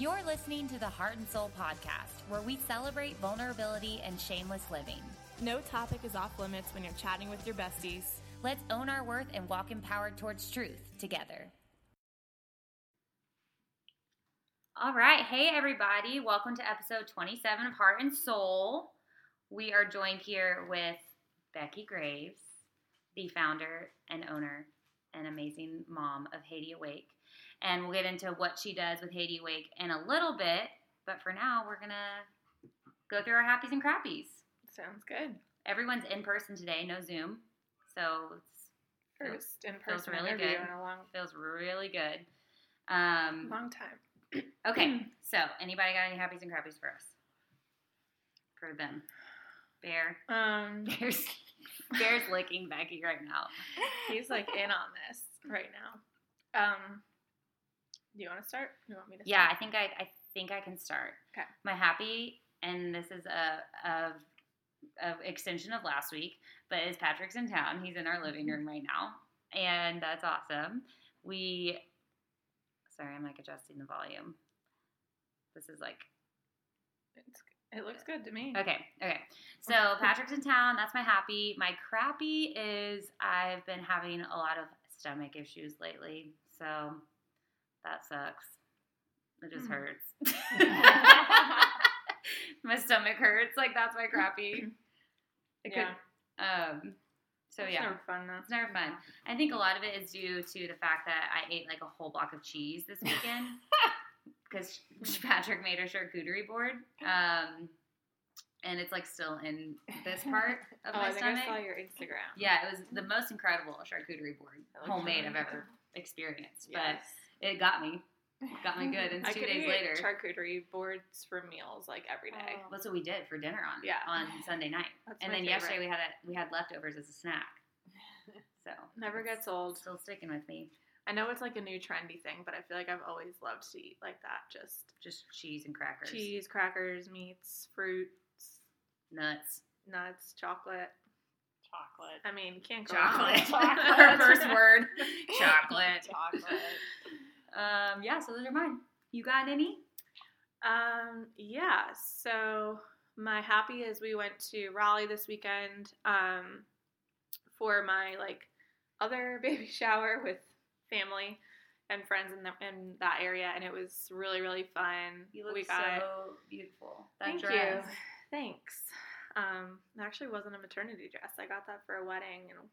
You're listening to the Heart and Soul podcast, where we celebrate vulnerability and shameless living. No topic is off limits when you're chatting with your besties. Let's own our worth and walk empowered towards truth together. All right. Hey, everybody. Welcome to episode 27 of Heart and Soul. We are joined here with Becky Graves, the founder and owner and amazing mom of Haiti Awake. And we'll get into what she does with Haiti Awake in a little bit. But for now, we're going to go through our happies and crappies. Sounds good. Everyone's in person today, no Zoom. So it's First in feels person really interview good. long, feels really good. Um, long time. okay, so anybody got any happies and crappies for us? For them. Bear. Um, Bear's, Bear's licking Becky right now. he's like in on this right now. Um, do you want to start? You want me to? Yeah, I think I, I think I can start. Okay. My happy, and this is a of of extension of last week, but is Patrick's in town. He's in our living mm-hmm. room right now, and that's awesome. We, sorry, I'm like adjusting the volume. This is like It's, it looks good to me. Okay, okay. So Patrick's in town. That's my happy. My crappy is I've been having a lot of stomach issues lately. So that sucks. It just Hmm. hurts. my stomach hurts. Like that's my crappy. It Yeah. could, um. So yeah. It's yeah. never fun though. It's never fun. I think a lot of it is due to the fact that I ate like a whole block of cheese this weekend because Patrick made a charcuterie board. Um, and it's like still in this part of Oh, my I think stomach. I saw your Instagram. Yeah, it was the most incredible charcuterie board homemade I've ever experienced. Yes. But it got me. got me good. And I two days later- charcuterie boards for meals like every day. Oh. That's what we did for dinner on Yeah. on Sunday night. That's and then favorite. yesterday we had a we had leftovers as a snack. So Never it's gets old. Still sticking with me. I know it's like a new trendy thing, but I feel like I've always loved to eat like that. Just Just cheese and crackers. cheese, crackers, meats, fruits, nuts. nuts, chocolate. Chocolate. I mean, can't go Chocolate. wrong. Her first word. Chocolate. Chocolate. Um, yeah, so those are mine. You got any? Um, yeah. So my happy is we went to Raleigh this weekend um, for my like other baby shower with family and friends in the, in that area, and it was really really fun. You look we got so beautiful. That Thank dress. you. Thanks. Um, it actually wasn't a maternity dress. I got that for a wedding, and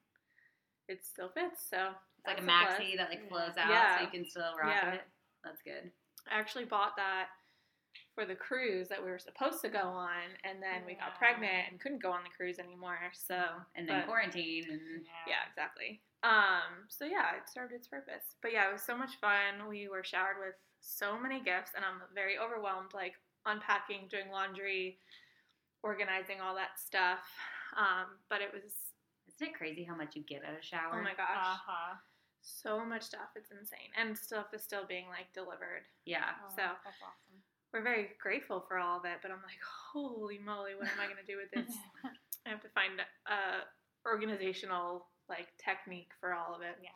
it still fits. So like a maxi that like flows out Yeah. so you can still rock Yeah. it. That's good. I actually bought that for the cruise that we were supposed to go on, and then we got pregnant and couldn't go on the cruise anymore. So And then but- quarantine and yeah, exactly. Um, so yeah, it served its purpose. But yeah, it was so much fun. We were showered with so many gifts, and I'm very overwhelmed, like unpacking, doing laundry, organizing all that stuff. Um, but it was isn't it crazy how much you get at a shower? oh my gosh, Uh-huh. So much stuff. It's insane, and stuff is still being like delivered. Yeah. Oh, So- that's awesome. We're very grateful for all of it, but I'm like, holy moly, what am I going to do with this? I have to find a organizational like technique for all of it. Yeah.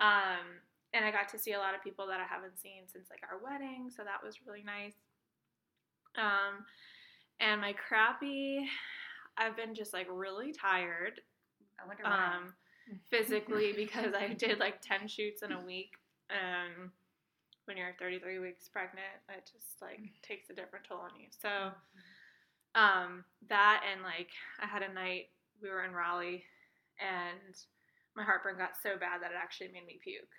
Um, and I got to see a lot of people that I haven't seen since like our wedding, so that was really nice. Um, and my crappy, I've been just like really tired, I wonder why. um, physically because I did like ten shoots in a week. And when you're 33 weeks pregnant, it just like takes a different toll on you. So, um, that and like I had a night we were in Raleigh, and my heartburn got so bad that it actually made me puke.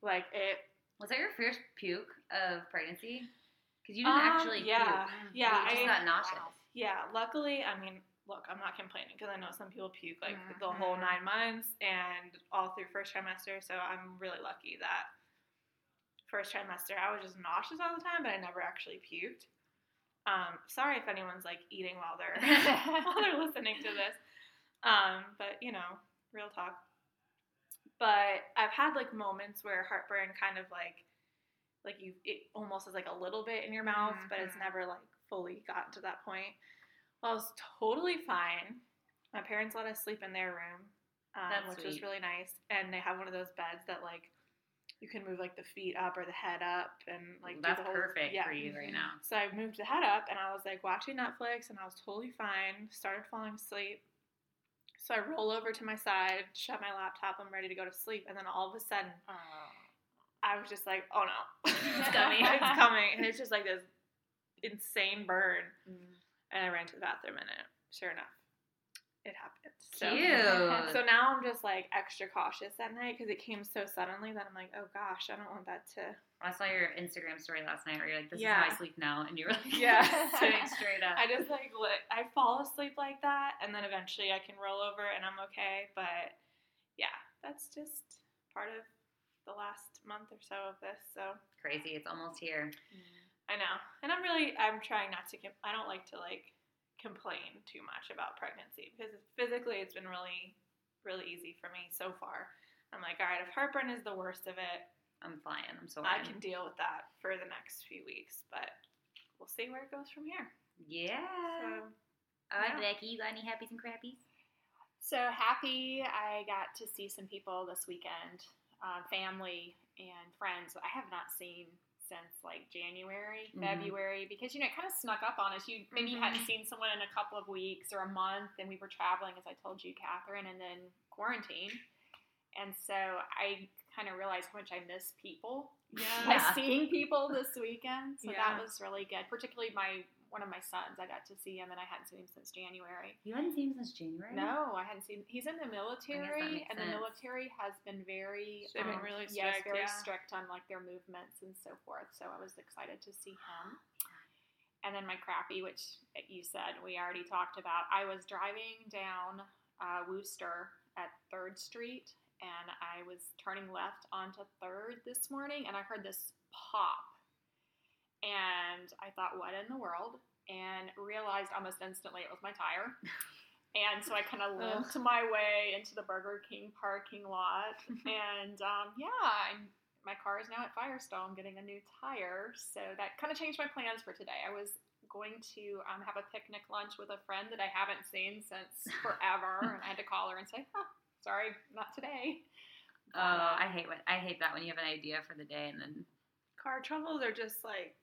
Like it. Was that your first puke of pregnancy? Because you didn't Um, actually yeah, puke. yeah. You just I, got nauseous. yeah. Luckily, I mean, look, I'm not complaining because I know some people puke like the Mm-hmm. whole nine months and all through first trimester. So I'm really lucky that first trimester I was just nauseous all the time, but I never actually puked. Um, sorry if anyone's like eating while they're while they're listening to this. Um, but you know, real talk. But I've had like moments where heartburn kind of like like you it almost is like a little bit in your mouth, but it's Mhm. never like fully gotten to that point. Well, I was totally fine. My parents let us sleep in their room, um, which was really nice. And they have one of those beds that like you can move like the feet up or the head up and like do That's the whole, perfect yeah. for you right now. So I moved the head up and I was like watching Netflix and I was totally fine. Started falling asleep. So I roll over to my side, shut my laptop, I'm ready to go to sleep, and then all of a sudden I was just like, oh no. It's coming. it's coming. And it's just like this insane burn. Mm. And I ran to the bathroom and it sure enough, it happened. So, Cute. so now I'm just like extra cautious at night because it came so suddenly that I'm like, oh gosh, I don't want that to I saw your Instagram story last night where you're like, "This Yeah. is how I sleep now," and you were like, Yeah. sitting straight up. I just like li- I fall asleep like that, and then eventually I can roll over and I'm okay. But yeah, that's just part of the last month or so of this. So Crazy. It's almost here. Mm-hmm. I know, and I'm really I'm trying not to. Com- I don't like to like complain too much about pregnancy because physically it's been really really easy for me so far. I'm like, all right, if heartburn is the worst of it, I'm flying. I'm so I can deal with that for the next few weeks. But we'll see where it goes from here. Yeah. So All right, yeah. Becky, you got any happies and crappies? So happy I got to see some people this weekend, uh, family and friends I have not seen since like January, Mhm. February, because you know it kind of snuck up on us. You maybe you hadn't seen someone in a couple of weeks or a month, and we were traveling, as I told you, Catherine, and then quarantine. And so I kind of realized how much I miss people by seeing people this weekend. So Yeah. that was really good. Particularly my one of my sons, I got to see him, and I hadn't seen him since January. You hadn't seen him since January. No, I hadn't seen. He's in the military, makes and the military has been very, um, They've been really yes, strict, very yeah. strict on like their movements and so forth. So I was excited to see him. And then my crappy, which you said we already talked about. I was driving down uh, Wooster at Third Street, and I was turning left onto Third this morning, and I heard this pop, and I thought, "What in the world?" And realized almost instantly it was my tire. And so I kind of limped my way into the Burger King parking lot. and um, yeah, I'm, my car is now at Firestone getting a new tire. So that kind of changed my plans for today. I was going to um, have a picnic lunch with a friend that I haven't seen since forever. and I had to call her and say, oh, sorry, not today. Oh, I hate what I hate that when you have an idea for the day and then car troubles are just like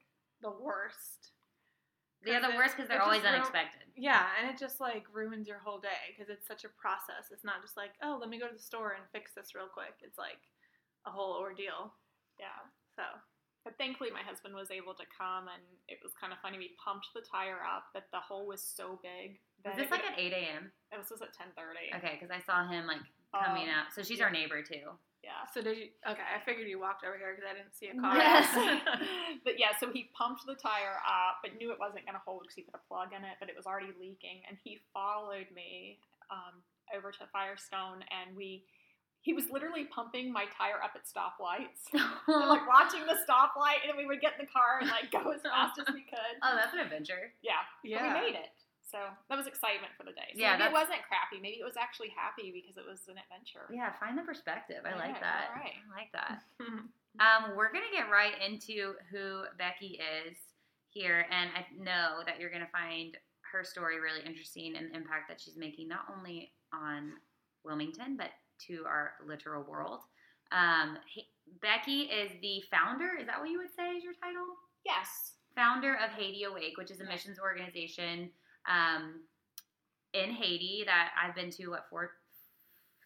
the worst. yeah, the worst because they're always ruin- unexpected. Yeah, and it just like ruins your whole day because it's such a process. It's not just like, oh, let me go to the store and fix this real quick. It's like a whole ordeal. Yeah. So But thankfully, my husband was able to come, and it was kind of funny. We pumped the tire up, but the hole was so big. Was that this like at 8 a.m.? This was at ten thirty. Okay, because I saw him like coming Um, out. So she's yeah. our neighbor too. Yeah. so did you? Okay, I figured you walked over here because I didn't see a car. Yes. but yeah, so he pumped the tire up, but knew it wasn't going to hold because he put a plug in it, but it was already leaking. And he followed me um, over to Firestone, and we. He was literally pumping my tire up at stoplights. And, like watching the stoplight, and then we would get in the car and like go as fast as we could. oh, that's an adventure. Yeah, but Yeah. we made it. So that was excitement for the day. So Yeah, maybe it wasn't crappy. Maybe it was actually happy because it was an adventure. Yeah, find the perspective. I like that. alright. I like that. Um, we're gonna get right into who Becky is here, and I know that you're gonna find her story really interesting and the impact that she's making not only on Wilmington but to our literal world. Um, Becky is the founder. Is that what you would say is your title? Yes. Founder of Haiti Awake, which is a missions organization um, in Haiti that I've been to. What four,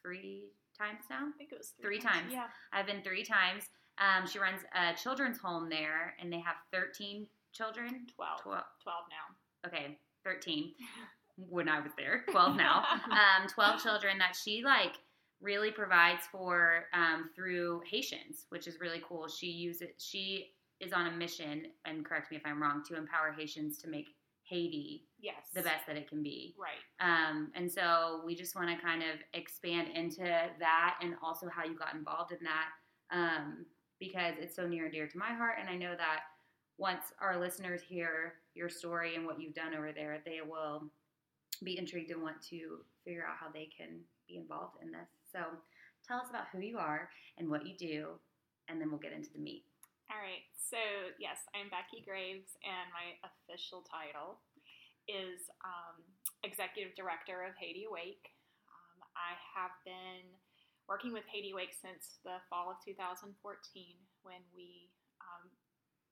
three times now? I think it was Three times. Yeah. I've been three times. Um, she runs a children's home there, and they have 13 children. 12. 12. 12 now. Okay, 13 when I was there. 12 now. um, 12 children that she like really provides for um, through Haitians, which is really cool. She uses she is on a mission, and correct me if I'm wrong, to empower Haitians to make Haiti Yes. the best that it can be. Right. Um, and so we just want to kind of expand into that and also how you got involved in that um, because it's so near and dear to my heart. And I know that once our listeners hear your story and what you've done over there, they will be intrigued and want to figure out how they can be involved in this. So tell us about who you are and what you do, and then we'll get into the meat. All right. So, yes, I'm Becky Graves, and my official title is um, Executive Director of Haiti Awake. Um, I have been working with Haiti Awake since the fall of 2014 when we um,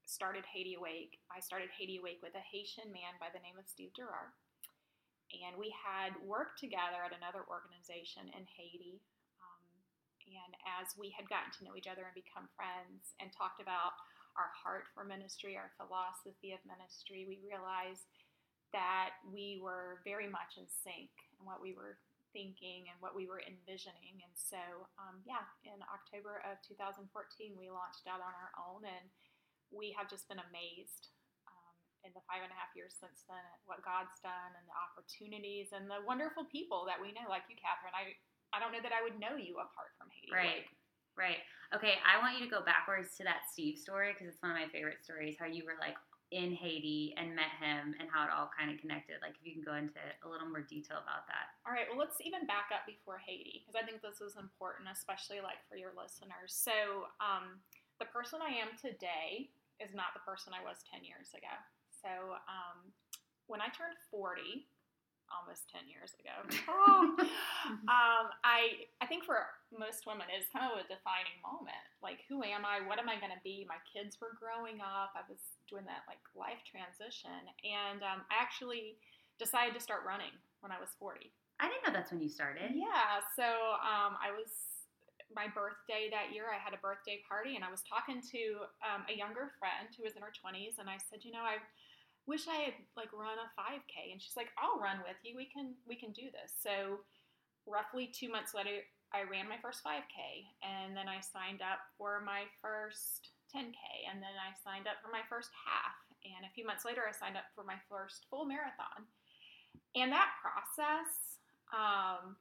started Haiti Awake. I started Haiti Awake with a Haitian man by the name of Steve Durar. And we had worked together at another organization in Haiti. And as we had gotten to know each other and become friends and talked about our heart for ministry, our philosophy of ministry, we realized that we were very much in sync in what we were thinking and what we were envisioning. And so, um, yeah, in October of 2014, we launched out on our own and we have just been amazed um, in the five and a half years since then at what God's done and the opportunities and the wonderful people that we know, like you, Catherine. I, I don't know that I would know you apart from Haiti. Right. Wake. Right. Okay, I want you to go backwards to that Steve story because it's one of my favorite stories. How you were like in Haiti and met him and how it all kind of connected. Like, if you can go into a little more detail about that. All right, well, let's even back up before Haiti because I think this is important, especially like for your listeners. So, um, the person I am today is not the person I was 10 years ago. So, um, when I turned 40, almost 10 years ago, um, I, I think for most women, it's kind of a defining moment. Like, who am I? What am I going to be? My kids were growing up. I was doing that like life transition. And um, I actually decided to start running when I was 40. I didn't know that's when you started. Yeah. So um, I was my birthday that year. I had a birthday party, and I was talking to um, a younger friend who was in her 20s, and I said, you know, I wish I had like run a 5K, and she's like, I'll run with you. We can we can do this. So roughly two months later, I ran my first 5K, and then I signed up for my first 10K, and then I signed up for my first half, and a few months later, I signed up for my first full marathon. And that process, um,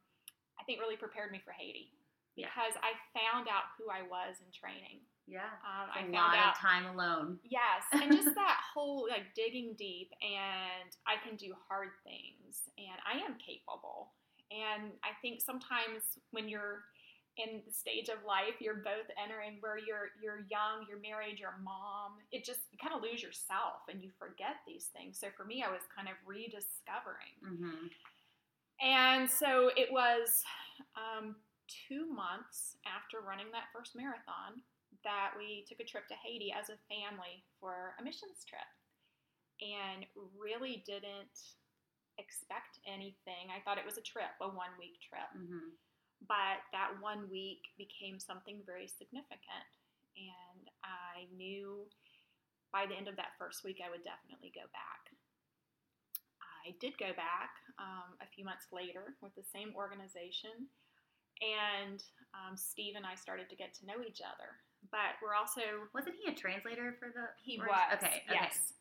I think, really prepared me for Haiti Yeah. because I found out who I was in training. Yeah. Um, I a found lot out of time alone. Yes, and just that whole like digging deep, and I can do hard things, and I am capable. And I think sometimes when you're in the stage of life, you're both entering where you're you're young, you're married, you're a mom. It just you kind of lose yourself and you forget these things. So for me, I was kind of rediscovering. Mm-hmm. And so it was um, two months after running that first marathon that we took a trip to Haiti as a family for a missions trip and really didn't expect anything. I thought it was a trip, a one week trip. Mm-hmm. But that one week became something very significant. And I knew by the end of that first week I would definitely go back. I did go back um, a few months later with the same organization, and um, Steve and I started to get to know each other. But we're also Wasn't he a translator for the? he words? was Okay. Okay. yes.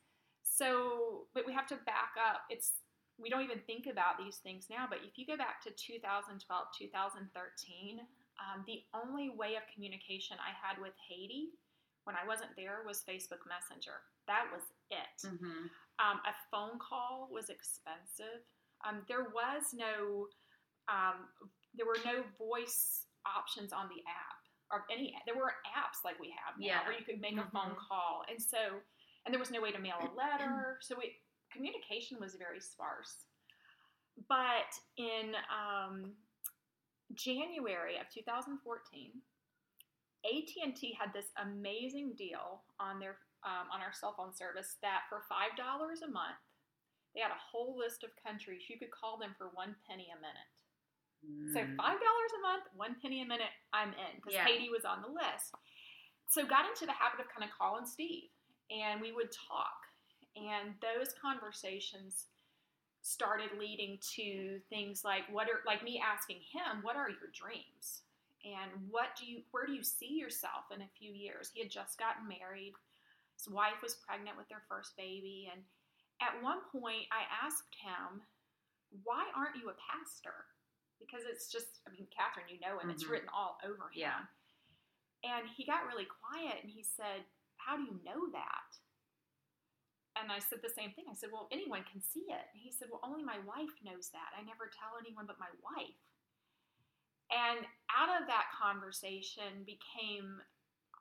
So, but we have to back up. It's we don't even think about these things now. But if you go back to 2012, 2013, um, the only way of communication I had with Haiti when I wasn't there was Facebook Messenger. That was it. Mm-hmm. Um, a phone call was expensive. Um, there was no, um, there were no voice options on the app or any. There were apps like we have now Yeah. where you could make a phone call, and so, and there was no way to mail a letter. So it, communication was very sparse. But in um, January of 2014, AT&T had this amazing deal on their um, on our cell phone service that for five dollars a month, they had a whole list of countries you could call them for one penny a minute. So Mm. five dollars a month, one penny a minute, I'm in because Yeah. Haiti was on the list. So got into the habit of kind of calling Steve, and we would talk, and those conversations started leading to things like what are like me asking him, what are your dreams, and what do you where do you see yourself in a few years? He had just gotten married, his wife was pregnant with their first baby, and at one point I asked him, why aren't you a pastor? Because it's just I mean, Catherine, you know him, it's Mhm. written all over him. Yeah. And he got really quiet and he said, How do you know that? And I said the same thing. I said, Well, anyone can see it. And he said, Well, only my wife knows that. I never tell anyone but my wife. And out of that conversation became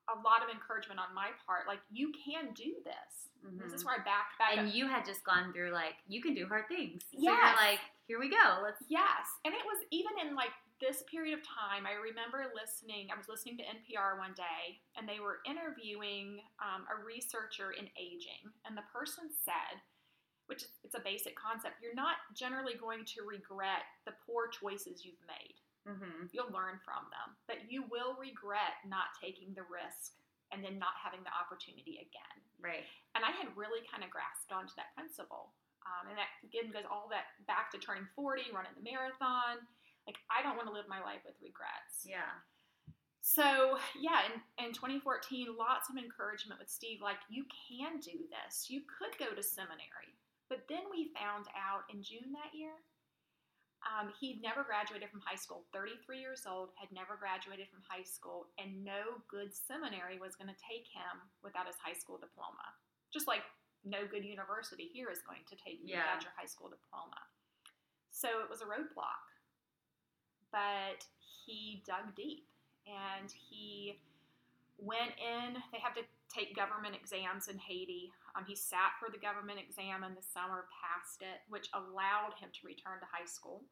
a lot of encouragement on my part. Like, you can do this. This is Mhm. where I back back up. And you had just gone through like you can do hard things. So Yes. like, here we go. Let's. Yes, and it was even in like this period of time, I remember listening. I was listening to NPR one day, and they were interviewing um, a researcher in aging, and the person said, which is it's a basic concept, you're not generally going to regret the poor choices you've made. Mm-hmm. You'll learn from them, but you will regret not taking the risk and then not having the opportunity again. Right. And I had really kind of grasped onto that principle. Um, and that again goes all that back to turning 40, running the marathon. Like, I don't want to live my life with regrets. Yeah. So, yeah, in, in 2014, lots of encouragement with Steve like, you can do this. You could go to seminary. But then we found out in June that year, um, he'd never graduated from high school, 33 years old, had never graduated from high school, and no good seminary was going to take him without his high school diploma. Just like no good university here is going to take you Yeah. without your high school diploma. So it was a roadblock. But he dug deep and he went in. They have to take government exams in Haiti. Um, he sat for the government exam in the summer, passed it, which allowed him to return to high school.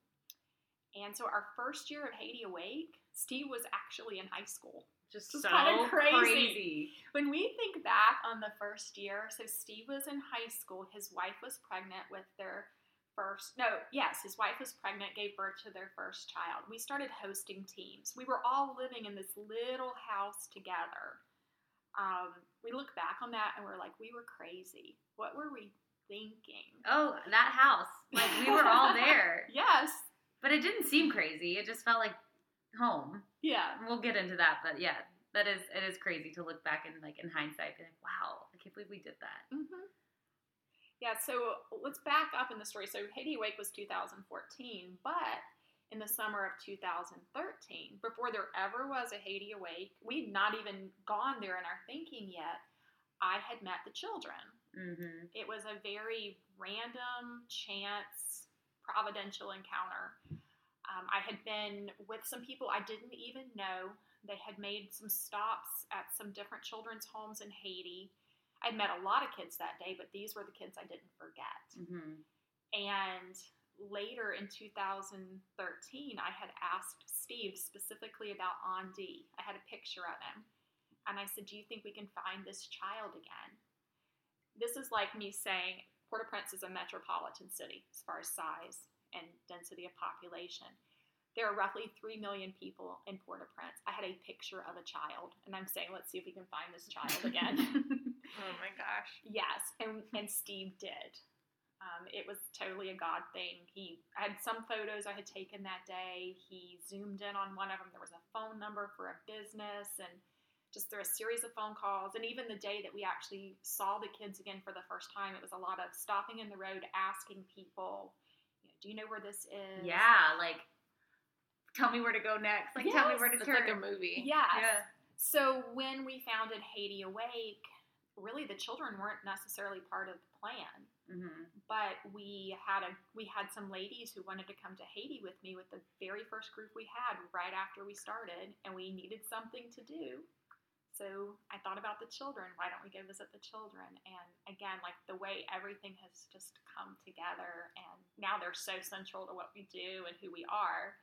And so, our first year of Haiti Awake, Steve was actually in high school. Just so kinda crazy. crazy. When we think back on the first year, so Steve was in high school. His wife was pregnant with their first, no, yes, his wife was pregnant, gave birth to their first child. We started hosting teams. We were all living in this little house together. Um, we look back on that and we're like, we were crazy. What were we thinking? Oh, that house. Like we were all there. Yes. But it didn't seem crazy. It just felt like home. Yeah. We'll get into that, but yeah, that is it is crazy to look back and like in hindsight be like, wow, I can't believe we did that. hmm Yeah, so let's back up in the story. So Haiti Awake was 2014, but in the summer of 2013, before there ever was a Haiti Awake, we'd not even gone there in our thinking yet. I had met the children. Mm-hmm. It was a very random, chance, providential encounter. Um, I had been with some people I didn't even know. They had made some stops at some different children's homes in Haiti. I'd met a lot of kids that day, but these were the kids I didn't forget. Mm-hmm. And later in 2013, I had asked Steve specifically about Andi. I had a picture of him. And I said, Do you think we can find this child again? This is like me saying Port au Prince is a metropolitan city as far as size and density of population. There are roughly 3 million people in Port au Prince. I had a picture of a child, and I'm saying, Let's see if we can find this child again. Oh my gosh. Yes, and and Steve did. Um, it was totally a God thing. He I had some photos I had taken that day. He zoomed in on one of them. There was a phone number for a business, and just through a series of phone calls. And even the day that we actually saw the kids again for the first time, it was a lot of stopping in the road, asking people, "Do you know where this is?" Yeah, like tell me where to go next. Like tell me where to It's turn. like a movie. Yes. Yeah. So when we founded Haiti Awake, really the children weren't necessarily part of the plan. Mm-hmm. but we had a we had some ladies who wanted to come to Haiti with me with the very first group we had right after we started and we needed something to do. So I thought about the children. Why don't we go visit the children? And again, like the way everything has just come together and now they're so central to what we do and who we are.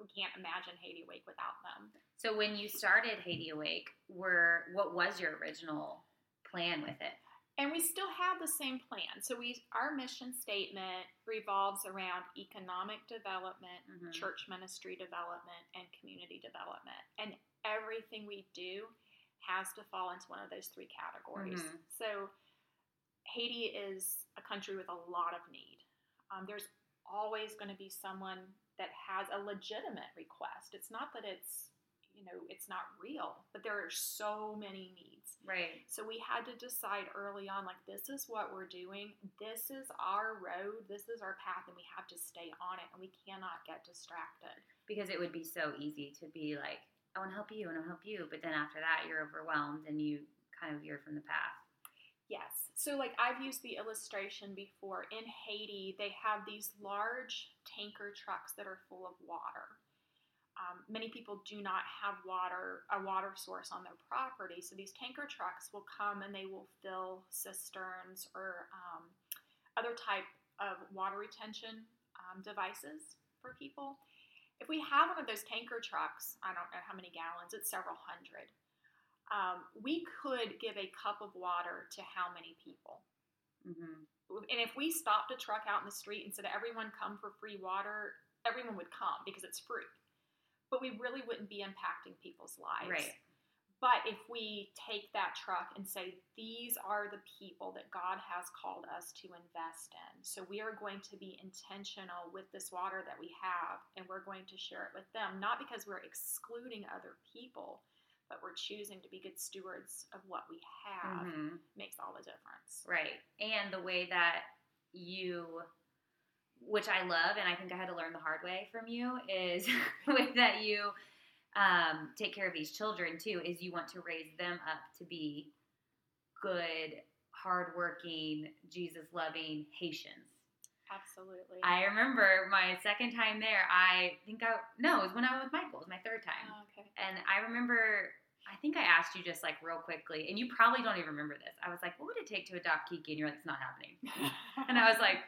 We can't imagine Haiti Awake without them. So when you started Haiti Awake, were what was your original plan with it? And we still have the same plan. So we our mission statement revolves around economic development, Mhm. church ministry development, and community development. And everything we do has to fall into one of those three categories. Mhm. So Haiti is a country with a lot of need. Um, there's always going to be someone that has a legitimate request. It's not that it's you know it's not real, but there are so many needs. Right. So we had to decide early on like, this is what we're doing. This is our road. This is our path, and we have to stay on it, and we cannot get distracted. Because it would be so easy to be like, I want to help you, and I want to help you, but then after that you're overwhelmed and you kind of veer from the path. Yes. So, like, I've used the illustration before. In Haiti, they have these large tanker trucks that are full of water. Um, many people do not have water, a water source on their property. So, these tanker trucks will come and they will fill cisterns or um, other type of water retention um, devices for people. If we have one of those tanker trucks, I don't know how many gallons, it's several hundred. Um, we could give a cup of water to how many people? hmm And if we stopped a truck out in the street and said, everyone come for free water, everyone would come because it's free. But we really wouldn't be impacting people's lives. Right. But if we take that truck and say, these are the people that God has called us to invest in. So we are going to be intentional with this water that we have and we're going to share it with them, not because we're excluding other people, but we're choosing to be good stewards of what we have, hmm makes all the difference. Right. And the way that you, which I love, and I think I had to learn the hard way from you, is the way that you um, take care of these children too, is you want to raise them up to be good, hardworking, Jesus loving Haitians. Absolutely. I remember my second time there, I think I, no, it was when I was with Michael, it was my third time. Oh, okay. And I remember, I think I asked you just like real quickly, and you probably don't even remember this. I was like, what would it take to adopt Kiki? And you're like, it's not happening. And I was like,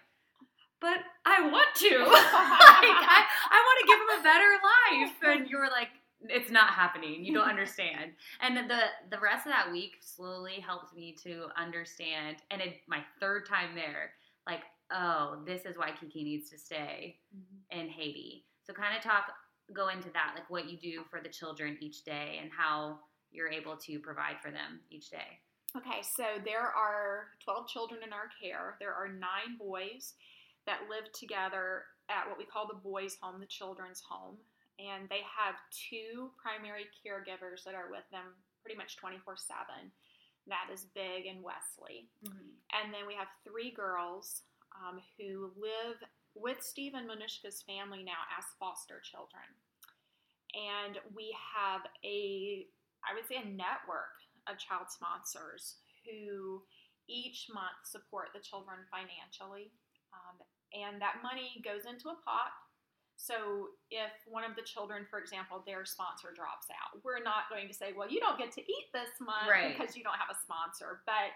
but I want to. like, I, I want to give him a better life. And you were like, it's not happening. You don't understand. And the the rest of that week slowly helped me to understand. And it, my third time there, like, oh, this is why Kiki needs to stay Mhm. in Haiti. So kind of talk, go into that, like what you do for the children each day and how you're able to provide for them each day. Okay, so there are 12 children in our care. There are nine boys that live together at what we call the boys' home, the children's home. And they have two primary caregivers that are with them pretty much 24 7. That is Big and Wesley. And then we have three girls um, who live with Steve and Monishka's family now as foster children. And we have a, I would say, a network of child sponsors who each month support the children financially. Um, and that money goes into a pot. So if one of the children, for example, their sponsor drops out, we're not going to say, well, you don't get to eat this month Right. because you don't have a sponsor. But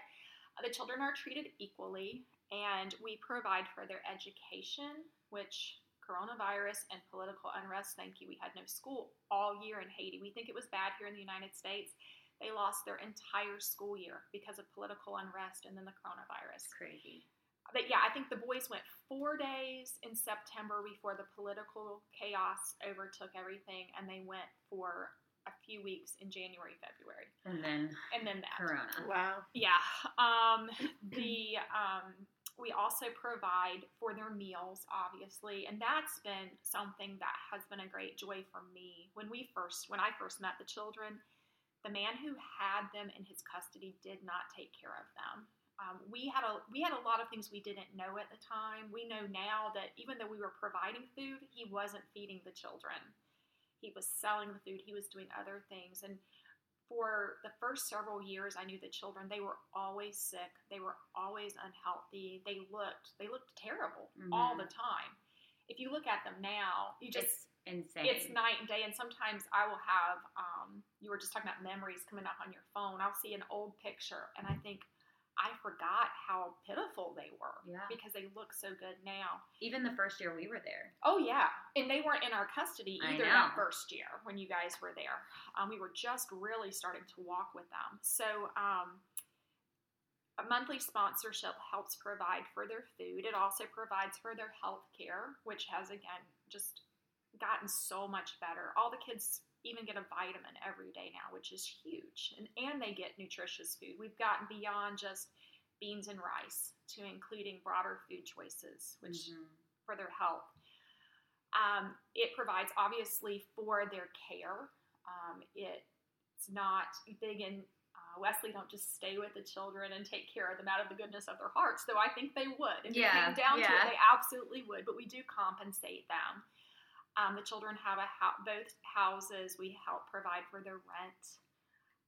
the children are treated equally, and we provide for their education, which coronavirus and political unrest, thank you, we had no school all year in Haiti. We think it was bad here in the United States. They lost their entire school year because of political unrest and then the coronavirus. It's crazy. But yeah, I think the boys went four days in September before the political chaos overtook everything, and they went for a few weeks in January, February, And then and then that. Corona. Wow. Yeah. Um, the um, we also provide for their meals, obviously, and that's been something that has been a great joy for me. When we first, when I first met the children, the man who had them in his custody did not take care of them. Um, we had a we had a lot of things we didn't know at the time. We know now that even though we were providing food, he wasn't feeding the children. He was selling the food. He was doing other things, and for the first several years i knew the children they were always sick they were always unhealthy they looked they looked terrible all Mhm. the time if you look at them now you just it's insane. it's night and day and sometimes i will have um, you were just talking about memories coming up on your phone i'll see an old picture and i think i forgot how pitiful they were Yeah. because they look so good now Even the first year we were there. Oh yeah, and they weren't in our custody either that first year when you guys were there. Um, we were just really starting to walk with them. So um, a monthly sponsorship helps provide for their food. It also provides for their health care, which has again just gotten so much better. All the kids even get a vitamin every day now, which is huge, and and they get nutritious food. We've gotten beyond just beans and rice to including broader food choices, which Mhm. for their health. Um, it provides obviously for their care. Um, it's not big in uh, Wesley don't just stay with the children and take care of them out of the goodness of their hearts, though I think they would. If Yeah, it came down to it, they absolutely would. But we do compensate them. Um, the children have a ho- both houses. We help provide for their rent.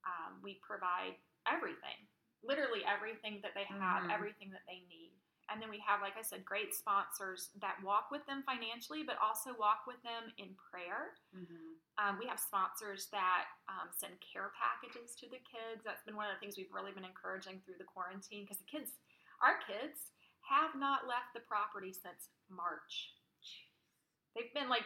Um, we provide everything, literally everything that they have, Mhm. everything that they need. And then we have, like I said, great sponsors that walk with them financially, but also walk with them in prayer. Mhm. Um, we have sponsors that um, send care packages to the kids. That's been one of the things we've really been encouraging through the quarantine because the kids, our kids, have not left the property since March. They've been like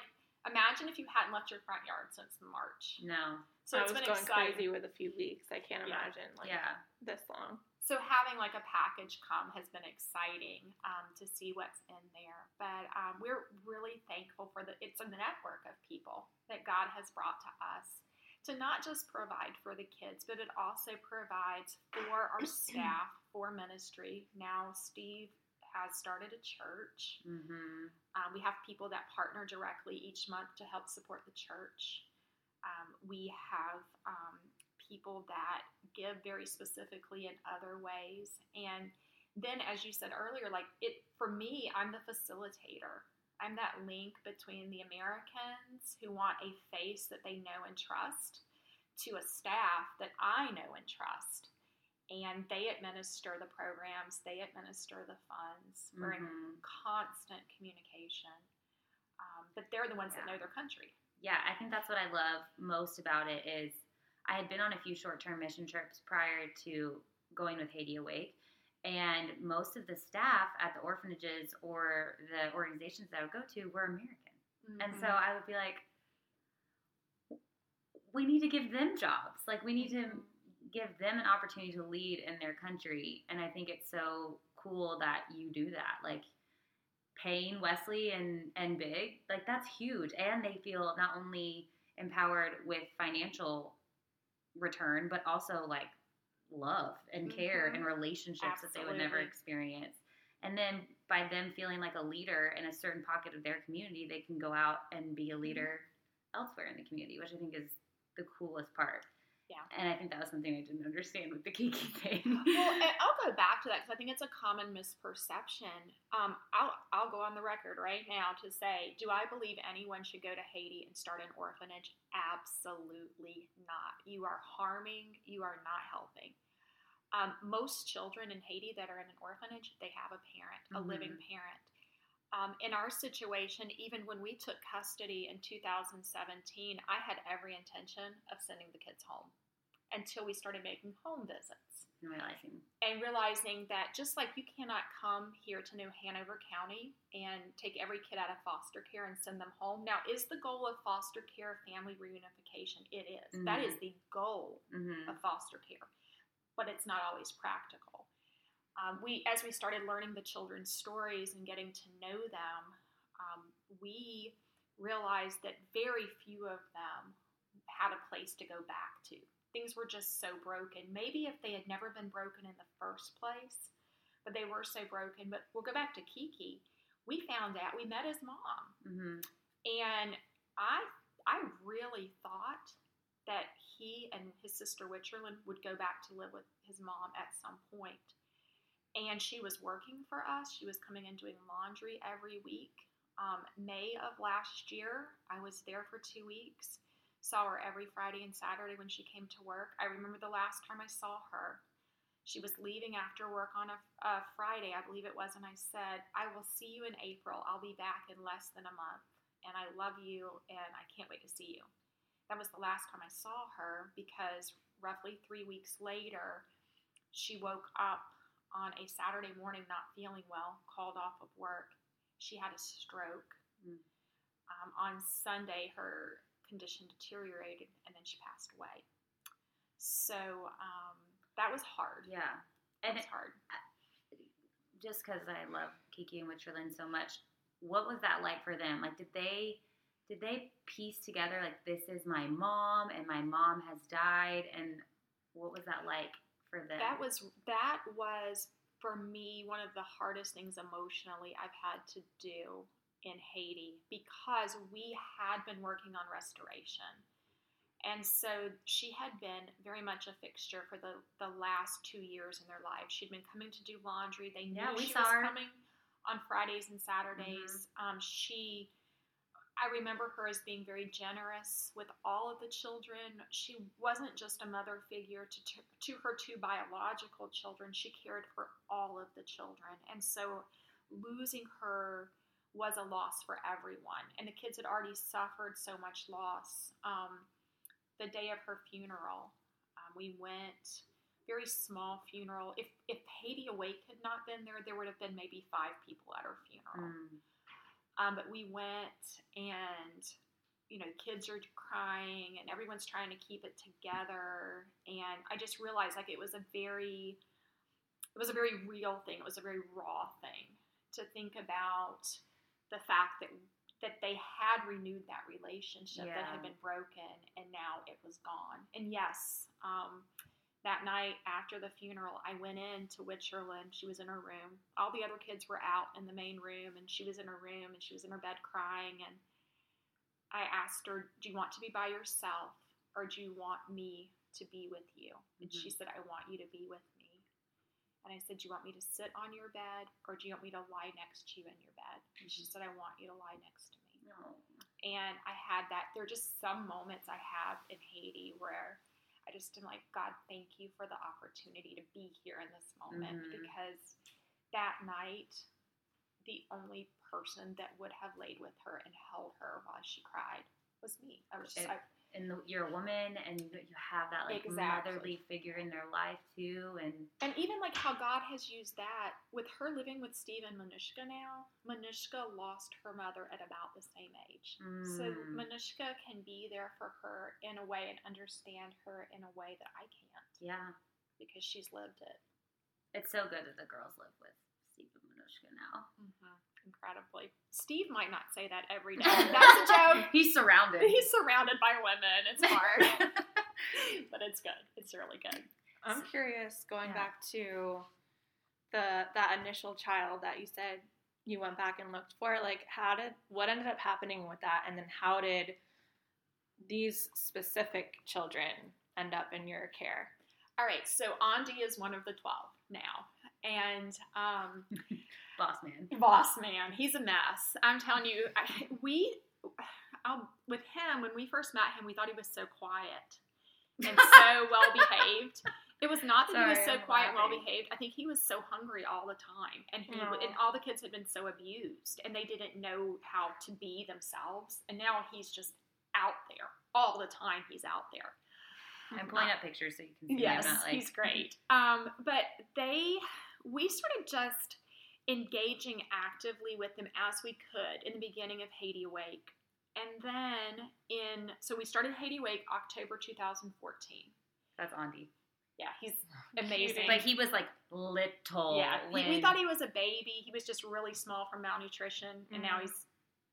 Imagine if you hadn't left your front yard since March. No. So I it's been going exciting. crazy with a few weeks. I can't Yeah. imagine like yeah. this long. So having like a package come has been exciting um, to see what's in there. But um, we're really thankful for the it's a network of people that God has brought to us to not just provide for the kids, but it also provides for our staff for ministry. Now Steve has started a church. Mm-hmm. Um, we have people that partner directly each month to help support the church. Um, we have um, people that give very specifically in other ways. And then, as you said earlier, like it for me, I'm the facilitator. I'm that link between the Americans who want a face that they know and trust to a staff that I know and trust. And they administer the programs, they administer the funds. We're in Mhm. constant communication. Um, but they're the ones that know their country. Yeah, I think that's what I love most about it is I had been on a few short-term mission trips prior to going with Haiti Awake, and most of the staff at the orphanages or the organizations that I would go to were American. And so Mm-hmm. I would be like, we need to give them jobs. Like we need to. Give them an opportunity to lead in their country. And I think it's so cool that you do that. Like paying Wesley and and Big, like that's huge. And they feel not only empowered with financial return, but also like love and care Mhm. and relationships that they would never experience. And then by them feeling like a leader in a certain pocket of their community, they can go out and be a Mm-hmm. leader elsewhere in the community, which I think is the coolest part. Yeah. And I think that was something I didn't understand with the Kiki thing. well, I'll go back to that because I think it's a common misperception. Um, I'll I'll go on the record right now to say, do I believe anyone should go to Haiti and start an orphanage? Absolutely not. You are harming. You are not helping. Um, most children in Haiti that are in an orphanage, they have a parent, a living parent. Um, in our situation, even when we took custody in 2017, I had every intention of sending the kids home until we started making home visits and realizing, and realizing that just like you cannot come here to New Hanover County and take every kid out of foster care and send them home. Now, is the goal of foster care family reunification? It is. That is the goal hmm of foster care, but it's not always practical. Um, we, as we started learning the children's stories and getting to know them, um, we realized that very few of them had a place to go back to. Things were just so broken. Maybe if they had never been broken in the first place, but they were so broken. But we'll go back to Kiki. We found out we met his mom, hmm and I I really thought that he and his sister Witcherland would go back to live with his mom at some point. And she was working for us. She was coming in doing laundry every week. Um, May of last year, I was there for two weeks. Saw her every Friday and Saturday when she came to work. I remember the last time I saw her. She was leaving after work on a, a Friday, I believe it was, and I said, I will see you in April. I'll be back in less than a month and I love you and I can't wait to see you. That was the last time I saw her because roughly three weeks later, she woke up on a Saturday morning not feeling well, called off of work. She had a stroke. Mm. Um, on Sunday, her condition deteriorated and then she passed away. So um, that was hard. Yeah. And was hard. just because I love Kiki and Witcherland so much, what was that like for them? Like, did they did they piece together like this is my mom and my mom has died, and what was that like for them? That was that was for me one of the hardest things emotionally I've had to do in Haiti because we had been working on restoration. And so she had been very much a fixture for the, the last two years in their lives. She'd been coming to do laundry. They knew Yeah, she was her. coming on Fridays and Saturdays. Um, she, I remember her as being very generous with all of the children. She wasn't just a mother figure to, to, her two biological children, she cared for all of the children. And so losing her was a loss for everyone. And the kids had already suffered so much loss. Um, the day of her funeral, um, we went very small funeral. If if Haiti Awake had not been there, there would have been maybe five people at her funeral. Mm. Um, but we went and you know, kids are crying and everyone's trying to keep it together. And I just realized like it was a very, it was a very real thing. It was a very raw thing to think about the fact that that they had renewed that relationship that had been broken and now it was gone. And yes, um, that night after the funeral, I went in to Witcherland. She was in her room. All the other kids were out in the main room, and she was in her room and she was in her bed crying. And I asked her, Do you want to be by yourself or do you want me to be with you? And she mm-hmm. said, I want you to be with me. And I said, Do you want me to sit on your bed or do you want me to lie next to you in your bed? And she mm-hmm. said, I want you to lie next to me. No. And I had that. There are just some moments I have in Haiti where I just am like, God, thank you for the opportunity to be here in this moment Mhm. because that night, the only person that would have laid with her and held her while she cried was me. I was just, It- I, And the, you're a woman, and you have that like Exactly. motherly figure in their life too, and and even like how God has used that with her living with Steve and Manushka now. Manushka lost her mother at about the same age. So Mm. Manushka can be there for her in a way and understand her in a way that I can't yeah, because she's lived it. it's so good that the girls live with Steve and Manushka now. Incredibly. Steve might not say that every day. That's a joke. He's surrounded. He's surrounded by women. It's hard. but it's good. It's really good. I'm curious, going Yeah. back to the that initial child that you said you went back and looked for. Like, how did what ended up happening with that, and then how did these specific children end up in your care? All right. So Andy is one of the 12 now. And um, Boss man. boss man, he's a mess. I'm telling you, I, we, um, with him, when we first met him, we thought he was so quiet and so well behaved. It was not that he was so I'm quiet and well behaved. I think he was so hungry all the time, and he Aw. and all the kids had been so abused, and they didn't know how to be themselves. And now he's just out there all the time. He's out there. I'm pulling up pictures so you can see. Yes, I'm not like he's great. Um, but they, we sort of just engaging actively with them as we could in the beginning of Haiti Awake, and then in so we started Haiti Awake October 2014. That's Andy. Yeah, he's amazing. But he was like little. yeah, he- we when- thought he was a baby. He was just really small from malnutrition, and now Mhm. he's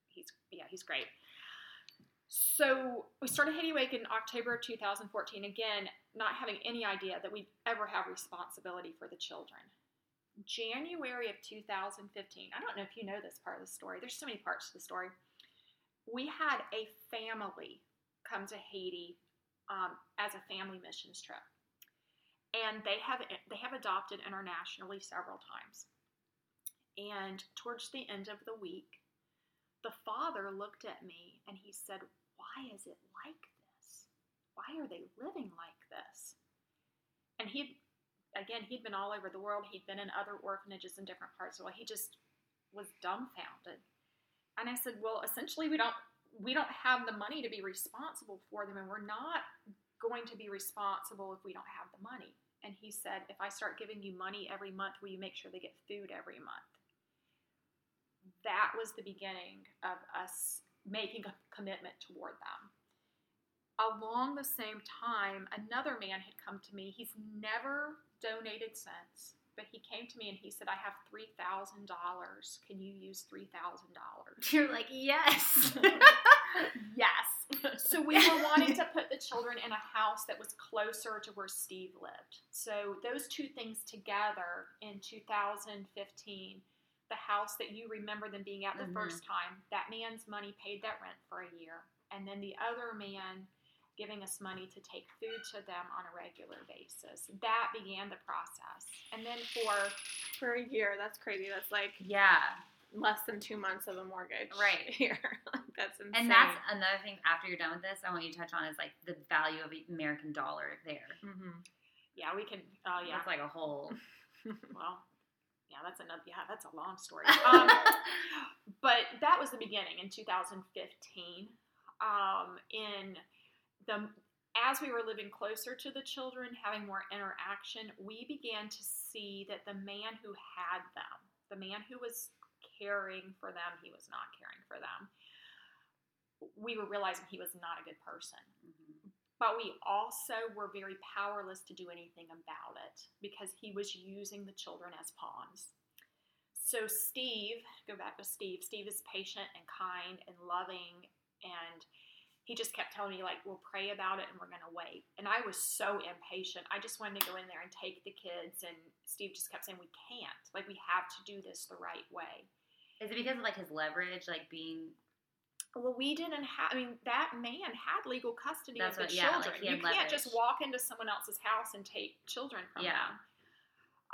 he's yeah he's great. So we started Haiti Awake in October 2014. Again, not having any idea that we'd ever have responsibility for the children. January of 2015. I don't know if you know this part of the story. There's so many parts to the story. We had a family come to Haiti um, as a family missions trip and they have they have adopted internationally several times. And towards the end of the week, the father looked at me and he said, "Why is it like this? Why are they living like this?" And he again, he'd been all over the world. He'd been in other orphanages in different parts of the world. He just was dumbfounded. And I said, "Well, essentially we don't we don't have the money to be responsible for them and we're not going to be responsible if we don't have the money. And he said, If I start giving you money every month, will you make sure they get food every month? That was the beginning of us making a commitment toward them. Along the same time, another man had come to me. He's never donated since, but he came to me and he said, I have $3,000. Can you use $3,000? You're like yes. Yes. So we were wanting to put the children in a house that was closer to where Steve lived. So those two things together in 2015, the house that you remember them being at the Mhm. first time, that man's money paid that rent for a year. And then the other man giving us money to take food to them on a regular basis. That began the process. And then for For a year, that's crazy. That's like yeah. less than two months of a mortgage. Right. Here. Like, that's insane. And that's another thing. After you're done with this, I want you to touch on is like the value of the American dollar there. Mhm. yeah, we can oh yeah. That's like a whole. Well, yeah, that's another yeah, that's a long story. Um, but that was the beginning in 2015. Um, in the as we were living closer to the children, having more interaction, we began to see that the man who had them, the man who was caring for them, he was not caring for them. we were realizing he was not a good person. Mhm. But we also were very powerless to do anything about it because he was using the children as pawns. So, Steve, go back to Steve. Steve is patient and kind and loving. And he just kept telling me, like, we'll pray about it and we're going to wait. And I was so impatient. I just wanted to go in there and take the kids. And Steve just kept saying, we can't. Like, we have to do this the right way. Is it because of like his leverage, like being? Well, we didn't have. I mean, that man had legal custody That's of the what- yeah, like, children. you can't just walk into someone else's house and take children from Yeah. them.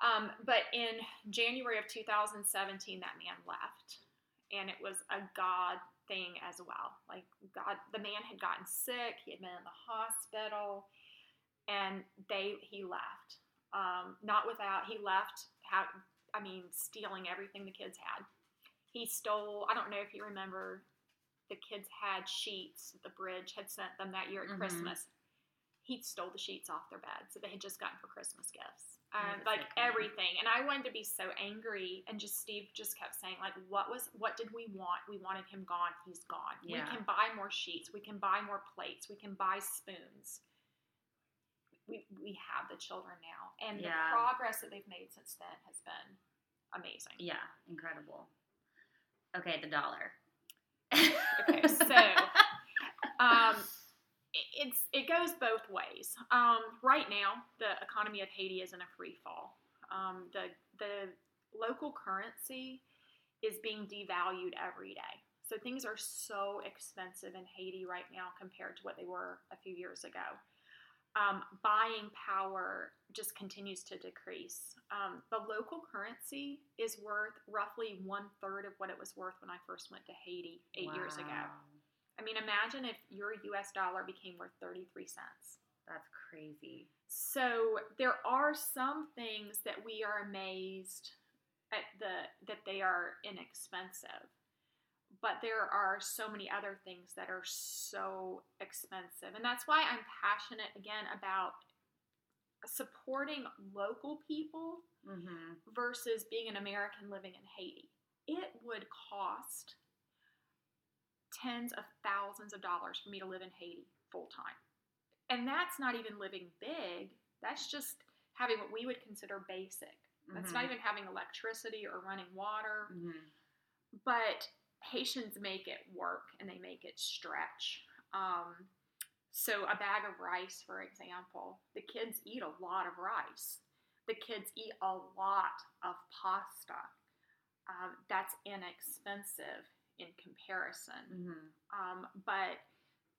Um, but in January of 2017, that man left, and it was a God thing as well. Like God, the man had gotten sick. He had been in the hospital, and they he left. Um, not without he left. How I mean, stealing everything the kids had. He stole. I don't know if you remember the kids had sheets the bridge had sent them that year at Mhm. Christmas. He stole the sheets off their beds that they had just gotten for Christmas gifts. Um, like everything. And I wanted to be so angry and just Steve just kept saying, like, what was what did we want? We wanted him gone, he's gone. Yeah. We can buy more sheets, we can buy more plates, we can buy spoons. We we have the children now. And Yeah. the progress that they've made since then has been amazing. Yeah, incredible. Okay, the dollar. Okay, so um, it's it goes both ways. Um, right now, the economy of Haiti is in a free fall. Um, the the local currency is being devalued every day. So things are so expensive in Haiti right now compared to what they were a few years ago. Um, buying power just continues to decrease. Um, the local currency is worth roughly one third of what it was worth when I first went to Haiti eight years ago. I mean, imagine if your US dollar became worth 33 cents. That's crazy. So there are some things that we are amazed at the that they are inexpensive. But there are so many other things that are so expensive. And that's why I'm passionate again about supporting local people Mm-hmm. versus being an American living in Haiti. It would cost tens of thousands of dollars for me to live in Haiti full time. And that's not even living big, that's just having what we would consider basic. That's not even having electricity or running water. Mm-hmm. But Haitians make it work and they make it stretch. Um, so, a bag of rice, for example, the kids eat a lot of rice. The kids eat a lot of pasta. Um, that's inexpensive in comparison. Mm-hmm. Um, but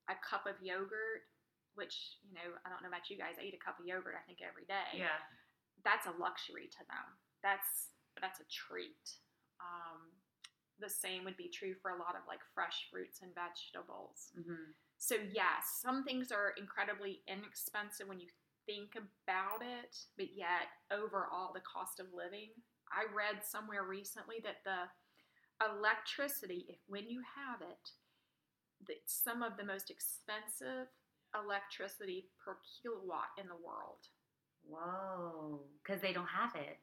a cup of yogurt, which, you know, I don't know about you guys, I eat a cup of yogurt, I think, every day Yeah. that's a luxury to them. That's that's a treat. Um, the same would be true for a lot of like fresh fruits and vegetables. Mm-hmm. So yes, some things are incredibly inexpensive when you think about it, but yet overall the cost of living. I read somewhere recently that the electricity, if when you have it, that some of the most expensive electricity per kilowatt in the world. Whoa, because they don't have it.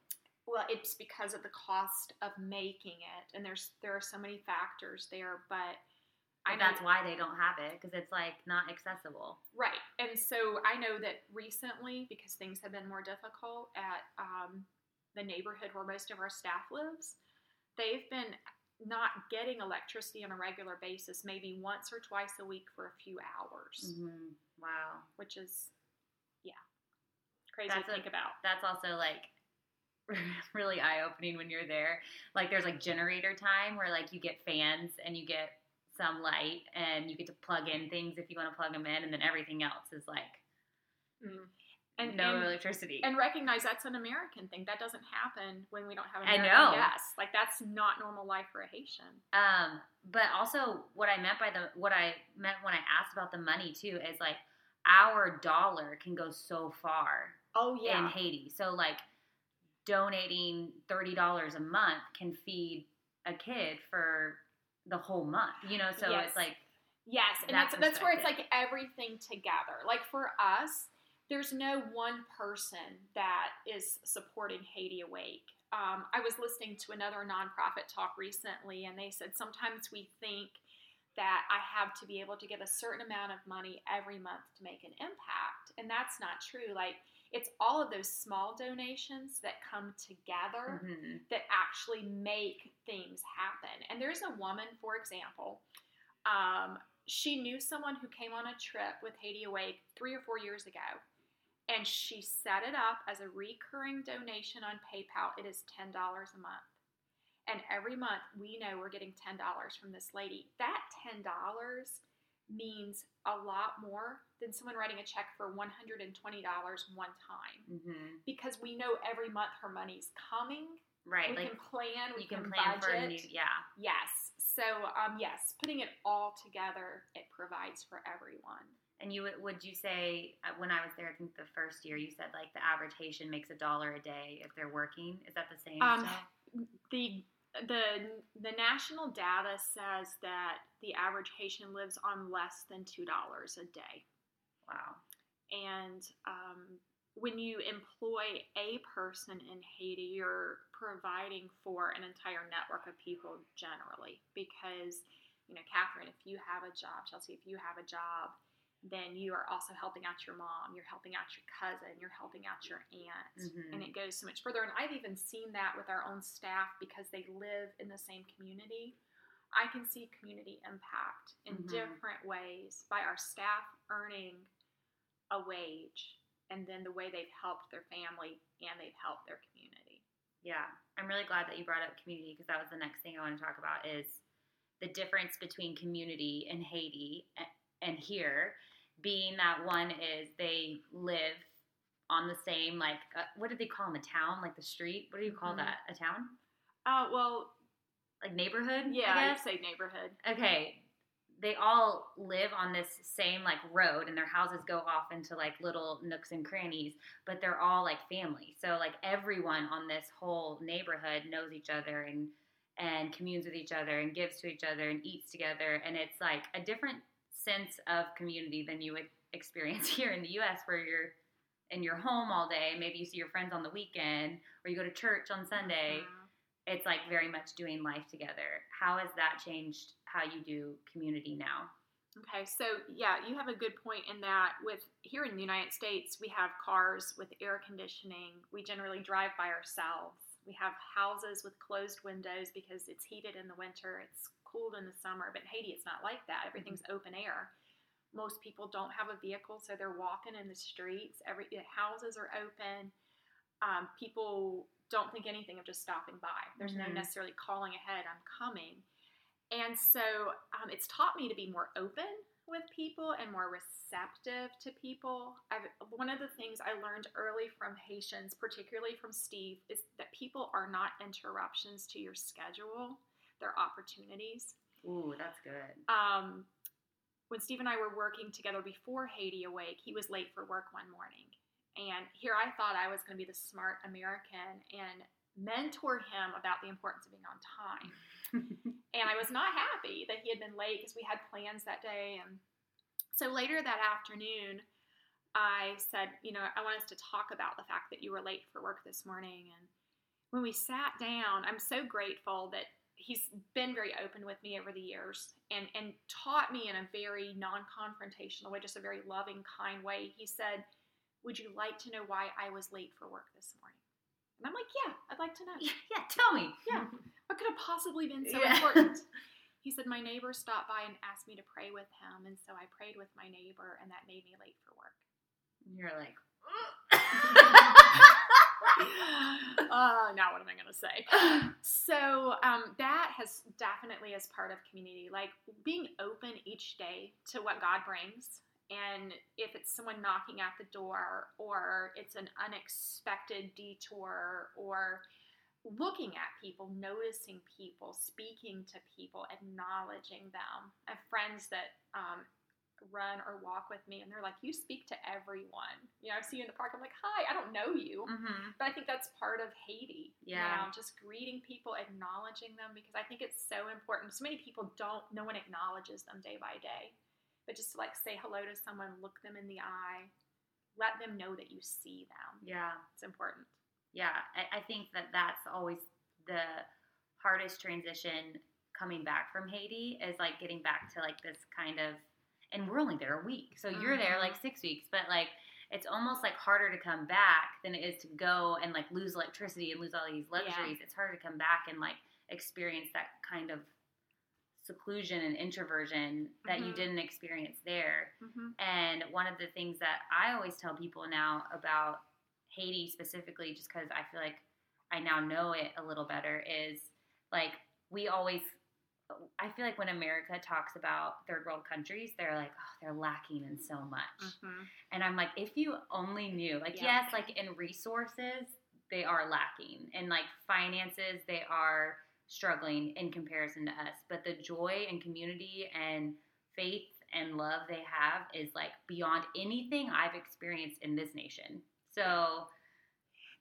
Well, it's because of the cost of making it, and there's there are so many factors there. But I know, that's why they don't have it because it's like not accessible. right, and so I know that recently, because things have been more difficult at um, the neighborhood where most of our staff lives, they've been not getting electricity on a regular basis, maybe once or twice a week for a few hours, Mm-hmm. Wow, which is yeah crazy That's to a- think about. that's also like really eye opening when you're there. Like there's like generator time where like you get fans and you get some light and you get to plug in things if you want to plug them in, and then everything else is like Mm. And, no and electricity. and recognize that's an American thing. That doesn't happen when we don't have I American know. guests. Like that's not normal life for a Haitian. Um, but also what I meant by the what I meant when I asked about the money too is like our dollar can go so far Oh yeah in Haiti. So like donating thirty dollars a month can feed a kid for the whole month. You know, so Yes. it's like yes, and that that's that's where it's like everything together. Like for us, there's no one person that is supporting Haiti Awake. Um, I was listening to another nonprofit talk recently, and they said sometimes we think that I have to be able to give a certain amount of money every month to make an impact. And that's not true. Like, it's all of those small donations that come together Mhm. that actually make things happen. And there's a woman, for example, um, she knew someone who came on a trip with Haiti Awake three or four years ago, and she set it up as a recurring donation on PayPal. It is $10 a month. And every month we know we're getting $10 from this lady. That $10 means a lot more than someone writing a check for $120 one time Mhm. because we know every month her money's coming Right. we like can plan. We can can, plan budget. for a new. Yeah. Yes. So, um, yes, putting it all together, it provides for everyone. And you would- you say uh, when I was there, I think the first year you said like the average Haitian makes a dollar a day if they're working. Is that the same? Um, the the the national data says that the average Haitian lives on less than two dollars a day, Wow. and um, when you employ a person in Haiti, you're providing for an entire network of people generally. Because you know, Catherine, if you have a job, Chelsea, if you have a job, then you are also helping out your mom, you're helping out your cousin, you're helping out your aunt, Mhm. and it goes so much further. And I've even seen that with our own staff because they live in the same community. I can see community impact in Mhm. different ways by our staff earning a wage and then the way they've helped their family and they've helped their community. Yeah, I'm really glad that you brought up community because that was the next thing I want to talk about is the difference between community in Haiti and here, being that one is they live on the same like uh, what do they call them a town? Like the street? What do you call Mhm. that? A town? Uh, well, like neighborhood yeah, I I'd say neighborhood. okay. They all live on this same like road and their houses go off into like little nooks and crannies but they're all like family. So like everyone on this whole neighborhood knows each other and and communes with each other and gives to each other and eats together and it's like a different sense of community than you would experience here in the US where you're in your home all day maybe you see your friends on the weekend or you go to church on Sunday Mhm. it's like very much doing life together. How has that changed how you do community now? Okay, so yeah, you have a good point in that with here in the United States, we have cars with air conditioning. We generally drive by ourselves. We have houses with closed windows because it's heated in the winter, it's cooled in the summer. But in Haiti, it's not like that. Everything's open air. Most people don't have a vehicle, so they're walking in the streets. Every the houses are open. Um, people don't think anything of just stopping by. There's no Mhm. necessarily calling ahead. I'm coming. And so um, it's taught me to be more open with people and more receptive to people. I've, one of the things I learned early from Haitians, particularly from Steve, is that people are not interruptions to your schedule, they're opportunities. Ooh, that's good. Um, when Steve and I were working together before Haiti Awake, he was late for work one morning. And here I thought I was going to be the smart American and mentor him about the importance of being on time. and I was not happy that he had been late because we had plans that day. And so later that afternoon, I said, You know, I want us to talk about the fact that you were late for work this morning. And when we sat down, I'm so grateful that he's been very open with me over the years and, and taught me in a very non confrontational way, just a very loving, kind way. He said, Would you like to know why I was late for work this morning? And I'm like, Yeah, I'd like to know. yeah, yeah, tell me. Yeah. What could have possibly been so Yeah. important? He said, My neighbor stopped by and asked me to pray with him. And so I prayed with my neighbor, and that made me late for work. and You're like, uh, now what am I going to say? So um, that has definitely as part of community, like being open each day to what God brings. And if it's someone knocking at the door, or it's an unexpected detour, or looking at people, noticing people, speaking to people, acknowledging them. I have friends that um, run or walk with me, and they're like, "You speak to everyone." You know, I see you in the park. I'm like, "Hi, I don't know you." mm-hmm. But I think that's part of Haiti. Yeah. You know, just greeting people, acknowledging them, because I think it's so important. So many people don't, no one acknowledges them day by day. But just to like say hello to someone, look them in the eye, let them know that you see them. yeah, It's important. yeah. I, I think that that's always the hardest transition coming back from Haiti is like getting back to like this kind of, and we're only there a week, so you're there like six weeks, but like it's almost like harder to come back than it is to go and like lose electricity and lose all these luxuries. It's harder to come back and like experience that kind of seclusion and introversion that you Mhm. didn't experience there. Mhm. And one of the things that I always tell people now about Haiti specifically, just because I feel like I now know it a little better, is like we always, I feel like when America talks about third world countries, they're like, oh, they're lacking in so much. Mhm. And I'm like, if you only knew, like, Yeah. yes, like in resources, they are lacking. In like finances, they are struggling in comparison to us. But the joy and community and faith and love they have is like beyond anything I've experienced in this nation. So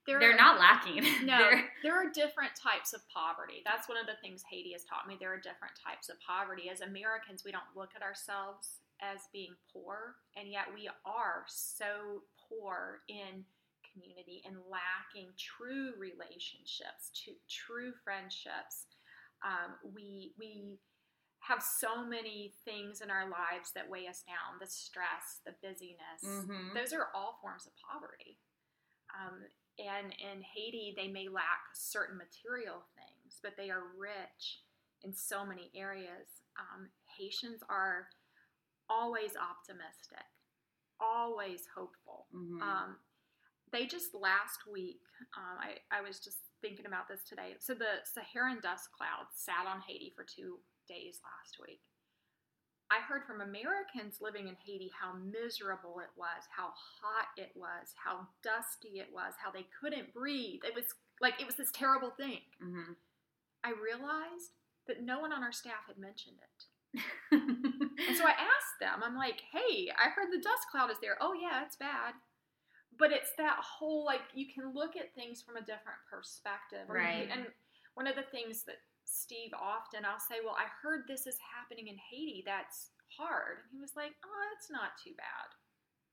There they're are- not lacking. No, there are different types of poverty. That's one of the things Haiti has taught me. There are different types of poverty. As Americans, we don't look at ourselves as being poor, and yet we are so poor in community and lacking true relationships, to, true friendships. Um, we we have so many things in our lives that weigh us down: the stress, the busyness. Mhm. Those are all forms of poverty. Um, and in Haiti, they may lack certain material things, but they are rich in so many areas. Um, Haitians are always optimistic, always hopeful. Mhm. Um, they just last week, um, I, I was just thinking about this today. So the Saharan dust cloud sat on Haiti for two days last week. I heard from Americans living in Haiti how miserable it was, how hot it was, how dusty it was, how they couldn't breathe. It was like it was this terrible thing. Mhm. I realized that no one on our staff had mentioned it. And so I asked them, I'm like, hey, I heard the dust cloud is there. Oh, yeah, it's bad. But it's that whole, like, you can look at things from a different perspective. Right. and one of the things that Steve often, I'll say, well, I heard this is happening in Haiti. That's hard. And he was like, oh, it's not too bad.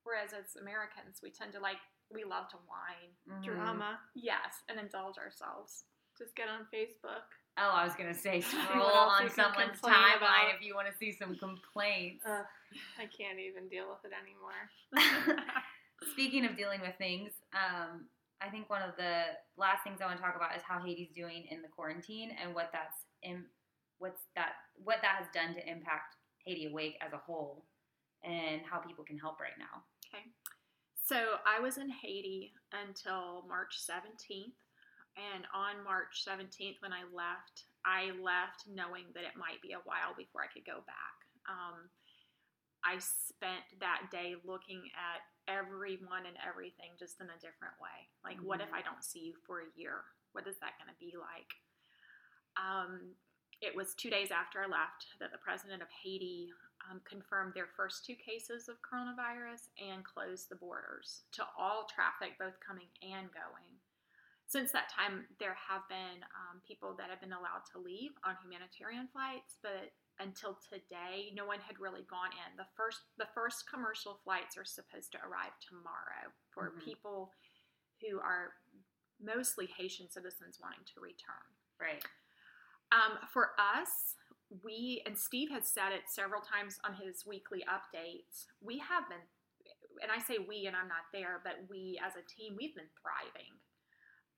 Whereas as Americans, we tend to like, we love to whine. Mhm. Drama. Yes, and indulge ourselves. Just get on Facebook. Oh, I was gonna say scroll on someone's timeline about. if you want to see some complaints. Ugh, I can't even deal with it anymore. Speaking of dealing with things, um, I think one of the last things I want to talk about is how Haiti's doing in the quarantine and what that's in, what's that what that has done to impact Haiti Awake as a whole, and how people can help right now. Okay. So I was in Haiti until March 17th. And on March 17th, when I left, I left knowing that it might be a while before I could go back. Um, I spent that day looking at everyone and everything just in a different way. Like, what if I don't see you for a year? What is that going to be like? Um, it was two days after I left that the president of Haiti um, confirmed their first two cases of coronavirus and closed the borders to all traffic, both coming and going. Since that time, there have been um, people that have been allowed to leave on humanitarian flights, but until today, no one had really gone in. The first, the first commercial flights are supposed to arrive tomorrow for Mhm. people who are mostly Haitian citizens wanting to return. Right. Um, for us, we and Steve has said it several times on his weekly updates. We have been, and I say we, and I'm not there, but we as a team, we've been thriving.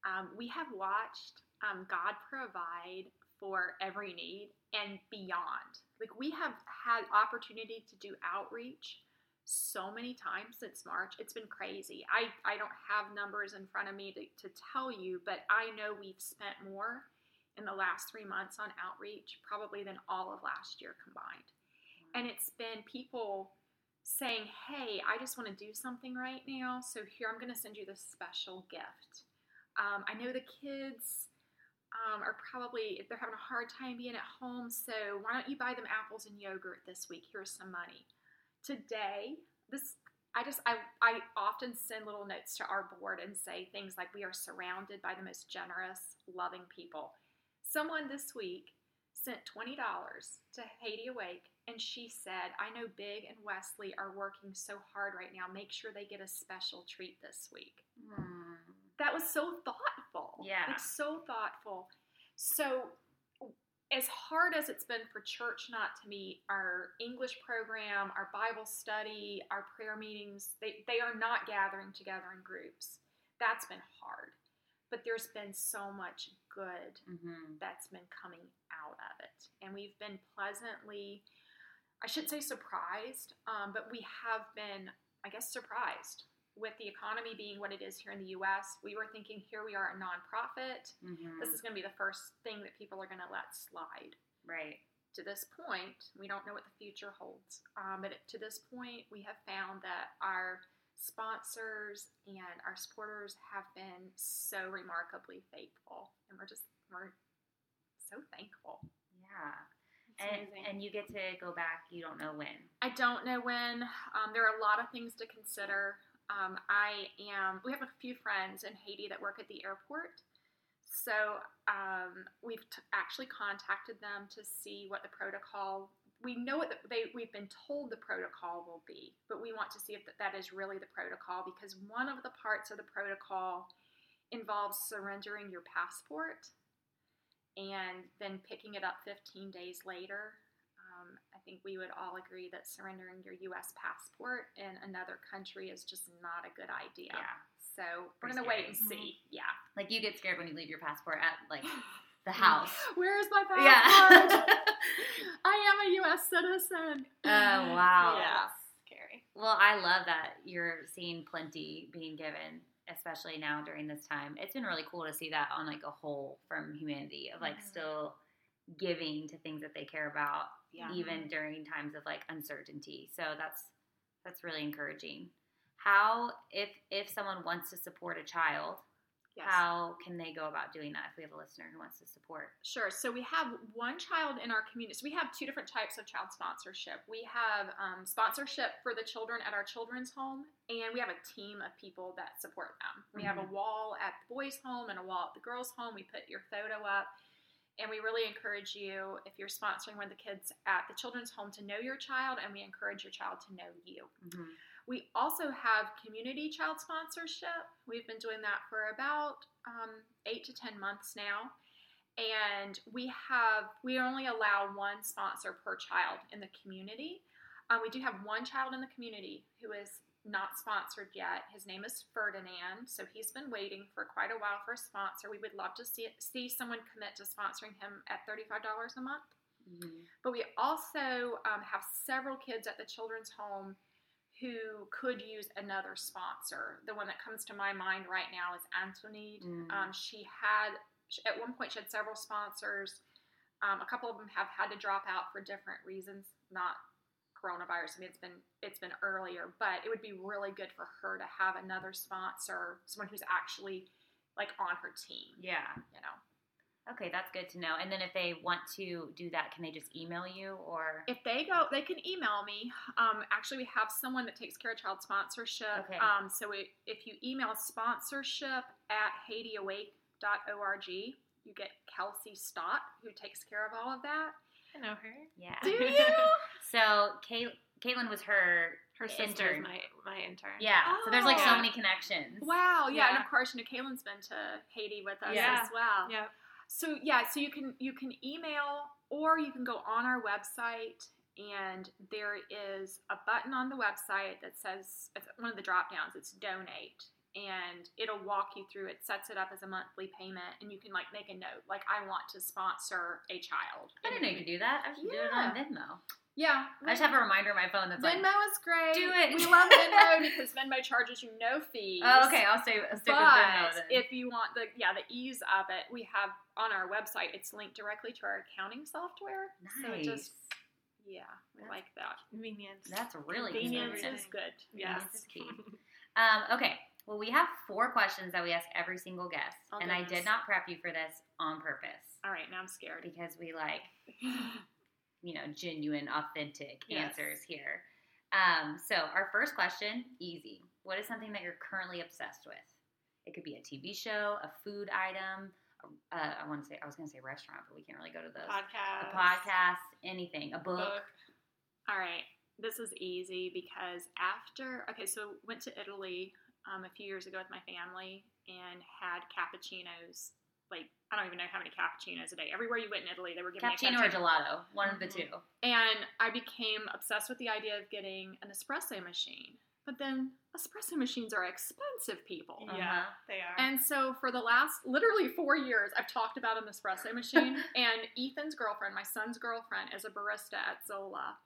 Um, we have watched um, God provide for every need and beyond. Like we have had opportunity to do outreach so many times since March. It's been crazy. I, I don't have numbers in front of me to, to tell you, but I know we've spent more in the last three months on outreach, probably than all of last year combined. And it's been people saying, Hey, I just want to do something right now. So here, I'm going to send you this special gift. Um, I know the kids um, are probably, they're having a hard time being at home. So why don't you buy them apples and yogurt this week? Here's some money. Today, this I just I, I often send little notes to our board and say things like we are surrounded by the most generous, loving people. Someone this week sent $20 to Haiti Awake and she said, I know Big and Wesley are working so hard right now. Make sure they get a special treat this week. That was so thoughtful. Yeah. Like so thoughtful. So as hard as it's been for church not to meet, our English program, our Bible study, our prayer meetings, they, they are not gathering together in groups. That's been hard. But there's been so much good hmm that's been coming out of it. And we've been pleasantly, I shouldn't say surprised, um, but we have been, I guess, surprised with the economy being what it is here in the US. We were thinking here we are a nonprofit. hmm This is going to be the first thing that people are going to let slide. Right. To this point, we don't know what the future holds. Um, but to this point, we have found that our sponsors and our supporters have been so remarkably faithful. And we're just, we're so thankful. Yeah. And, and you get to go back. You don't know when. I don't know when. Um, there are a lot of things to consider. Um, I am. We have a few friends in Haiti that work at the airport, so um, we've t- actually contacted them to see what the protocol. We know what the, they. We've been told the protocol will be, but we want to see if that, that is really the protocol because one of the parts of the protocol involves surrendering your passport and then picking it up 15 days later think we would all agree that surrendering your U.S. passport in another country is just not a good idea. Yeah. So we're Pretty gonna wait and scary. see. Yeah. Like you get scared when you leave your passport at like the house. Where's my passport? Yeah. I am a U.S. citizen. Oh, wow. Yeah. Scary. well, I love that you're seeing plenty being given, especially now during this time. It's been really cool to see that on like a whole from humanity of like Mhm. still giving to things that they care about Yeah. even during times of like uncertainty. So that's that's really encouraging. How if if someone wants to support a child, Yes. how can they go about doing that if we have a listener who wants to support? Sure. So we have one child in our community. So we have two different types of child sponsorship. We have um, sponsorship for the children at our children's home, and we have a team of people that support them. We have a wall at the boys' home and a wall at the girls' home. We put your photo up. And we really encourage you, if you're sponsoring one of the kids at the children's home, to know your child, and we encourage your child to know you. Mm-hmm. We also have community child sponsorship. We've been doing that for about um, eight to 10 months now. And we have, we only allow one sponsor per child in the community. Um, we do have one child in the community who is not sponsored yet. His name is Ferdinand. So he's been waiting for quite a while for a sponsor. We would love to see, see someone commit to sponsoring him at $35 a month. Mm-hmm. But we also um, have several kids at the children's home who could use another sponsor. The one that comes to my mind right now is Antoinette. Mm. Um, she had, at one point, she had several sponsors. Um, a couple of them have had to drop out for different reasons, not coronavirus. I mean, it's been it's been earlier, but it would be really good for her to have another sponsor, someone who's actually like on her team. Yeah. You know, Okay, that's good to know. And then if they want to do that, can they just email you or? if they go, they can email me. Um, actually, we have someone that takes care of child sponsorship. Okay. Um, so it, if you email sponsorship at HaitiAwake.org, you get Kelsey Stott, who takes care of all of that. I know her. Yeah. Do you? So Kay- Caitlin was her. Her sister Intern. is my my intern. Yeah. So there's like so Oh. many connections. wow, yeah, and of course, you know, Kaylin's been to Haiti with us Yeah. as well. Yeah. So yeah, so you can you can email or you can go on our website and there is a button on the website that says it's one of the drop downs. It's donate and it'll walk you through it. Sets it up as a monthly payment and you can like make a note like I want to sponsor a child. I didn't know you could do that. I should do it on Venmo. Yeah, I just have a reminder on my phone that's Venmo like. is great. Do it. We love Venmo because Venmo charges you no fees. Oh, okay. I'll stay. I'll stick with Venmo But then. if you want the yeah the ease of it, we have on our website. It's linked directly to our accounting software. So it nice. just yeah, we That's- like that. Convenience. That's really Convenience convenient. is good. Yeah. Convenience is key. Um, okay. Well, we have four questions that we ask every single guest, Oh, and I did not prep you for this on purpose All right, now I'm scared. because we like, you know, genuine, authentic Yes. answers here. Um, so our first question, easy. What is something that you're currently obsessed with? It could be a TV show, a food item. Uh, I want to say I was going to say restaurant, but we can't really go to those. podcast. A podcast, anything, a book. Book. All right, this is easy because after okay, so went to Italy um, a few years ago with my family and had cappuccinos like I don't even know how many cappuccinos a day. Everywhere you went in Italy, they were giving Cappuccino me a or gelato, one of the Mhm. two. And I became obsessed with the idea of getting an espresso machine. But then espresso machines are expensive, people. Yeah, Uh-huh. they are. And so for the last literally four years, I've talked about an espresso machine. and Ethan's girlfriend, my son's girlfriend, is a barista at Zola.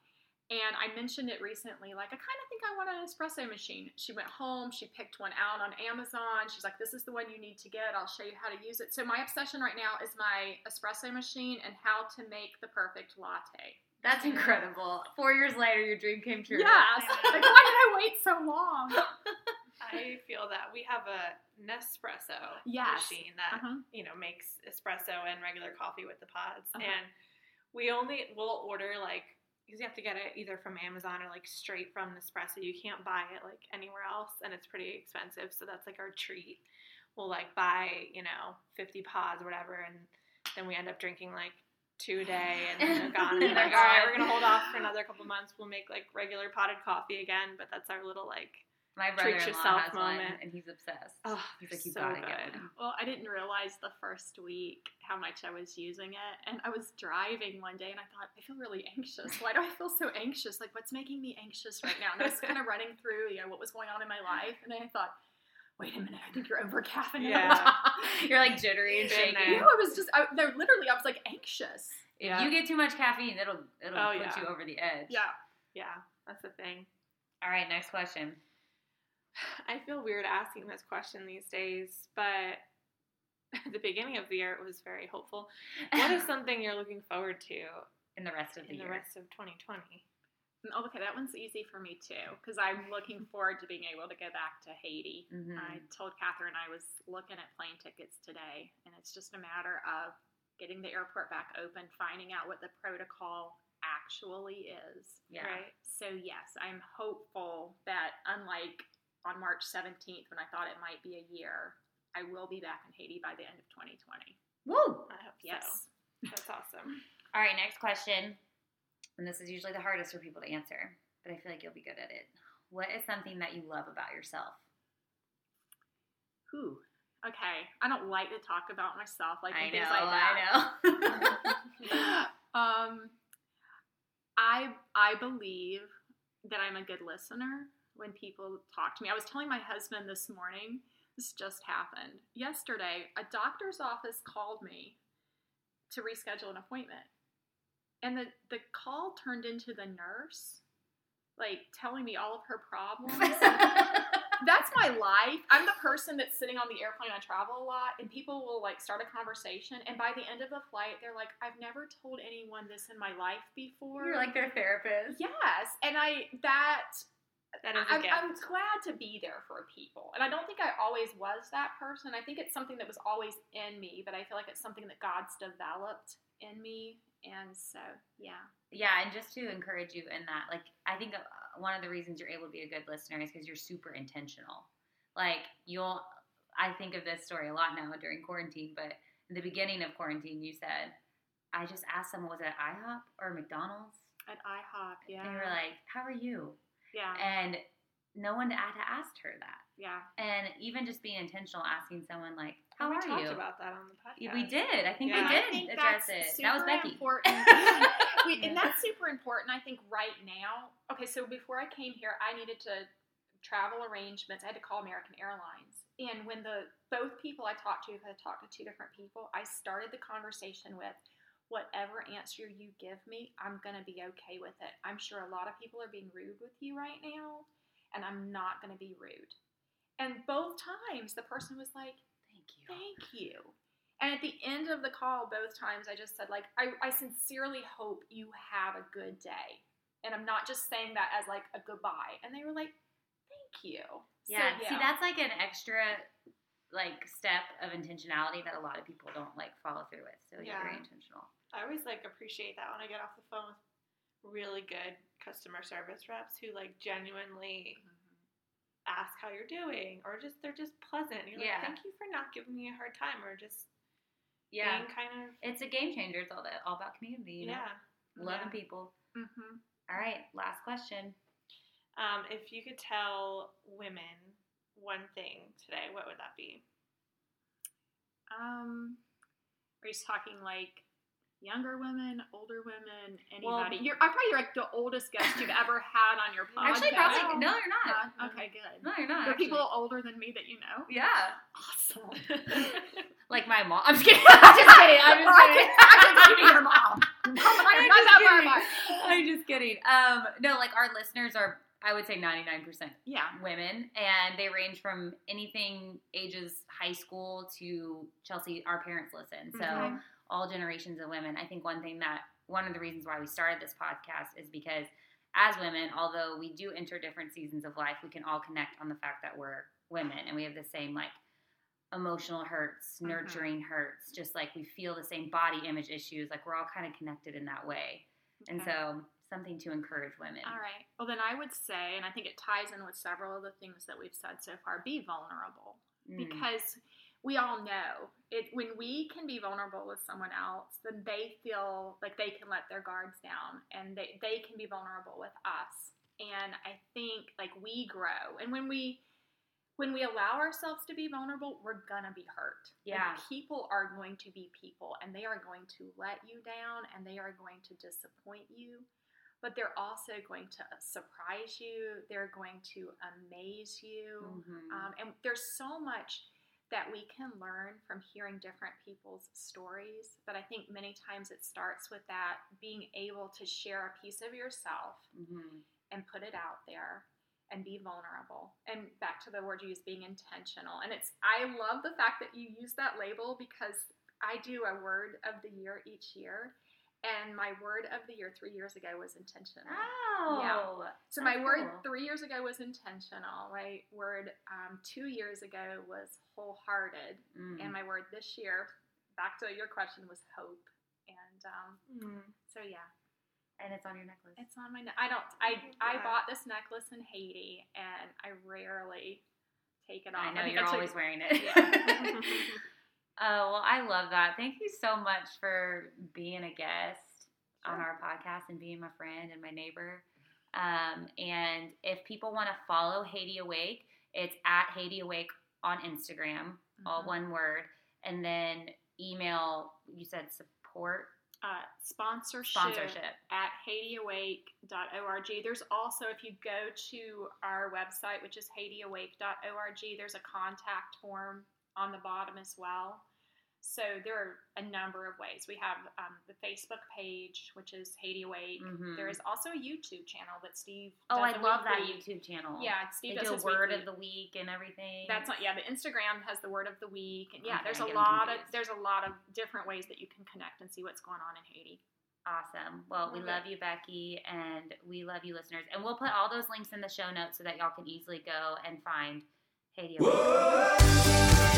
And I mentioned it recently, like, I kind of think I want an espresso machine. She went home, she picked one out on Amazon. She's like, this is the one you need to get. I'll show you how to use it. So, my obsession right now is my espresso machine and how to make the perfect latte. That's incredible. Four years later, your dream came true. Yes. I. Like, why did I wait so long? I feel that we have a Nespresso Yes. machine that Uh-huh. you know makes espresso and regular coffee with the pods, Uh-huh. and we only will order like because you have to get it either from Amazon or like straight from Nespresso. You can't buy it like anywhere else, and it's pretty expensive. So that's like our treat. We'll like buy you know fifty pods or whatever, and then we end up drinking like two a day, and then they're gone. And they're like, all right, we're gonna hold off for another couple months. We'll make like regular potted coffee again, but that's our little like My Treat brother-in-law yourself has one, moment. and he's obsessed. Oh, he's like, you so gotta get good. one. Well, I didn't realize the first week how much I was using it. And I was driving one day and I thought, I feel really anxious. Why do I feel so anxious? Like, what's making me anxious right now? And I was kind of running through, you know, what was going on in my life. And I thought, wait a minute, I think you're over caffeinated. Yeah. You're like jittery and Been shaky. there. no, I was just, I, no, literally, I was like anxious. If Yeah. you get too much caffeine, it'll it'll Oh, put yeah. you over the edge. Yeah. yeah, that's the thing. All right, next question. I feel weird asking this question these days, but at the beginning of the year it was very hopeful. What is something you're looking forward to in the rest of the in the rest of 2020? Oh, Okay, that one's easy for me too, because I'm looking forward to being able to go back to Haiti. Mhm. I told Catherine I was looking at plane tickets today, and it's just a matter of getting the airport back open, finding out what the protocol actually is. Yeah. Right? So, yes, I'm hopeful that unlike on March 17th, when I thought it might be a year, I will be back in Haiti by the end of 2020. Woo! I hope Yes. so. That's awesome. All right, next question. And this is usually the hardest for people to answer, but I feel like you'll be good at it. What is something that you love about yourself? Whew. Okay, I don't like to talk about myself like I and things know, like that. I know. um, I I believe that I'm a good listener when people talk to me. I was telling my husband this morning. This just happened yesterday. A doctor's office called me to reschedule an appointment, and the the call turned into the nurse, like telling me all of her problems. that's my life. I'm the person that's sitting on the airplane. I travel a lot, and people will like start a conversation, and by the end of the flight, they're like, "I've never told anyone this in my life before." You're like their therapist. yes, and I that That is I'm. I'm glad to be there for people, and I don't think I always was that person. I think it's something that was always in me, but I feel like it's something that God's developed in me, and so yeah. Yeah, and just to encourage you in that, like, I think uh, one of the reasons you're able to be a good listener is because you're super intentional. Like, you'll, I think of this story a lot now during quarantine, but in the beginning of quarantine, you said, I just asked someone, was it IHOP or McDonald's? At IHOP, yeah, And you were like, how are you? Yeah, And no one had asked her that. yeah. And even just being intentional, asking someone, like, how we are talked you? about that on the podcast. We did. I think Yeah. we did think address it. That was Becky. Important. we, Yeah. And that's super important. I think right now. Okay, so before I came here, I needed to travel arrangements. I had to call American Airlines, and when the both people I talked to, I talked to two different people. I started the conversation with. Whatever answer you give me, I'm going to be okay with it. I'm sure a lot of people are being rude with you right now, and I'm not going to be rude. And both times, the person was like, Thank you. Thank you. And at the end of the call, both times I just said, like, I, I sincerely hope you have a good day. And I'm not just saying that as like a goodbye. And they were like, thank you. So, Yeah, see, that's like an extra like step of intentionality that a lot of people don't like follow through with. So you're very intentional. I always like appreciate that when I get off the phone with really good customer service reps who like genuinely ask how you're doing or just they're just pleasant. You're Yeah. like, thank you for not giving me a hard time or just Yeah, being kind of it's a game changer. It's all that all about community. You know? yeah. loving yeah. people. Mm-hmm. All right, last question. Um, if you could tell women one thing today, what would that be? Um, Are you talking like younger women, older women, Well- anybody? you're I'm probably like the oldest guest you've ever had on your podcast. Actually, probably no, you're not. Uh, okay, good. No, you're not. Are people older than me that you know? Yeah, Awesome. like my mom. I'm just kidding. I'm just kidding. I'm just kidding. can- I can see your mom. I'm I'm not just that far kidding. apart. I'm just kidding. Um, no, like our listeners are, I would say, 99% Yeah. women, and they range from anything ages high school to Chelsea. Our parents listen, so Mhm. All generations of women. I think one thing that one of the reasons why we started this podcast is because as women, although we do enter different seasons of life, we can all connect on the fact that we're women and we have the same like emotional hurts, Mhm. nurturing hurts, just like we feel the same body image issues. Like we're all kind of connected in that way. And so something to encourage women. All right. Well, then I would say, and I think it ties in with several of the things that we've said so far be vulnerable. Mm. Because we all know it when we can be vulnerable with someone else, then they feel like they can let their guards down and they, they can be vulnerable with us. And I think like we grow. And when we when we allow ourselves to be vulnerable, we're gonna be hurt. Like, Yeah. people are going to be people and they are going to let you down and they are going to disappoint you but they're also going to surprise you. They're going to amaze you. Mhm. Um, and there's so much that we can learn from hearing different people's stories. But I think many times it starts with that being able to share a piece of yourself Mhm. and put it out there and be vulnerable. And back to the word you use, being intentional. And it's, I love the fact that you use that label because I do a word of the year each year. And my word of the year three years ago was intentional. Oh, So my that's word three years ago was intentional. My word um, two years ago was wholehearted, Mm. and my word this year, back to your question, was hope. And um, so yeah, and it's on your necklace. it's on my. Ne- I don't. I I bought this necklace in Haiti, and I rarely take it off. I know think you're took- always wearing it. Yeah. oh well, I love that. Thank you so much for being a guest on our podcast and being my friend and my neighbor. Um, and if people want to follow Haiti Awake, it's at Haiti Awake on Instagram, all Mhm. one word, and then email. You said support uh, sponsorship, sponsorship. at haitiawake.org. There's also, if you go to our website, which is haitiawake.org, there's a contact form on the bottom as well. So there are a number of ways. We have um, the Facebook page, which is Haiti Awake. Mhm. There is also a YouTube channel that Steve. Oh, I does a love that YouTube channel. Yeah, they Steve does do his word weekly- of the week and everything. that's not yeah. The Instagram has the word of the week, and yeah, Okay, there's a getting lot of there's a lot of different ways that you can connect and see what's going on in Haiti. Awesome. Well, we Love love you, Becky, and we love you, listeners. And we'll put all those links in the show notes so that y'all can easily go and find Haiti. Awake. All right.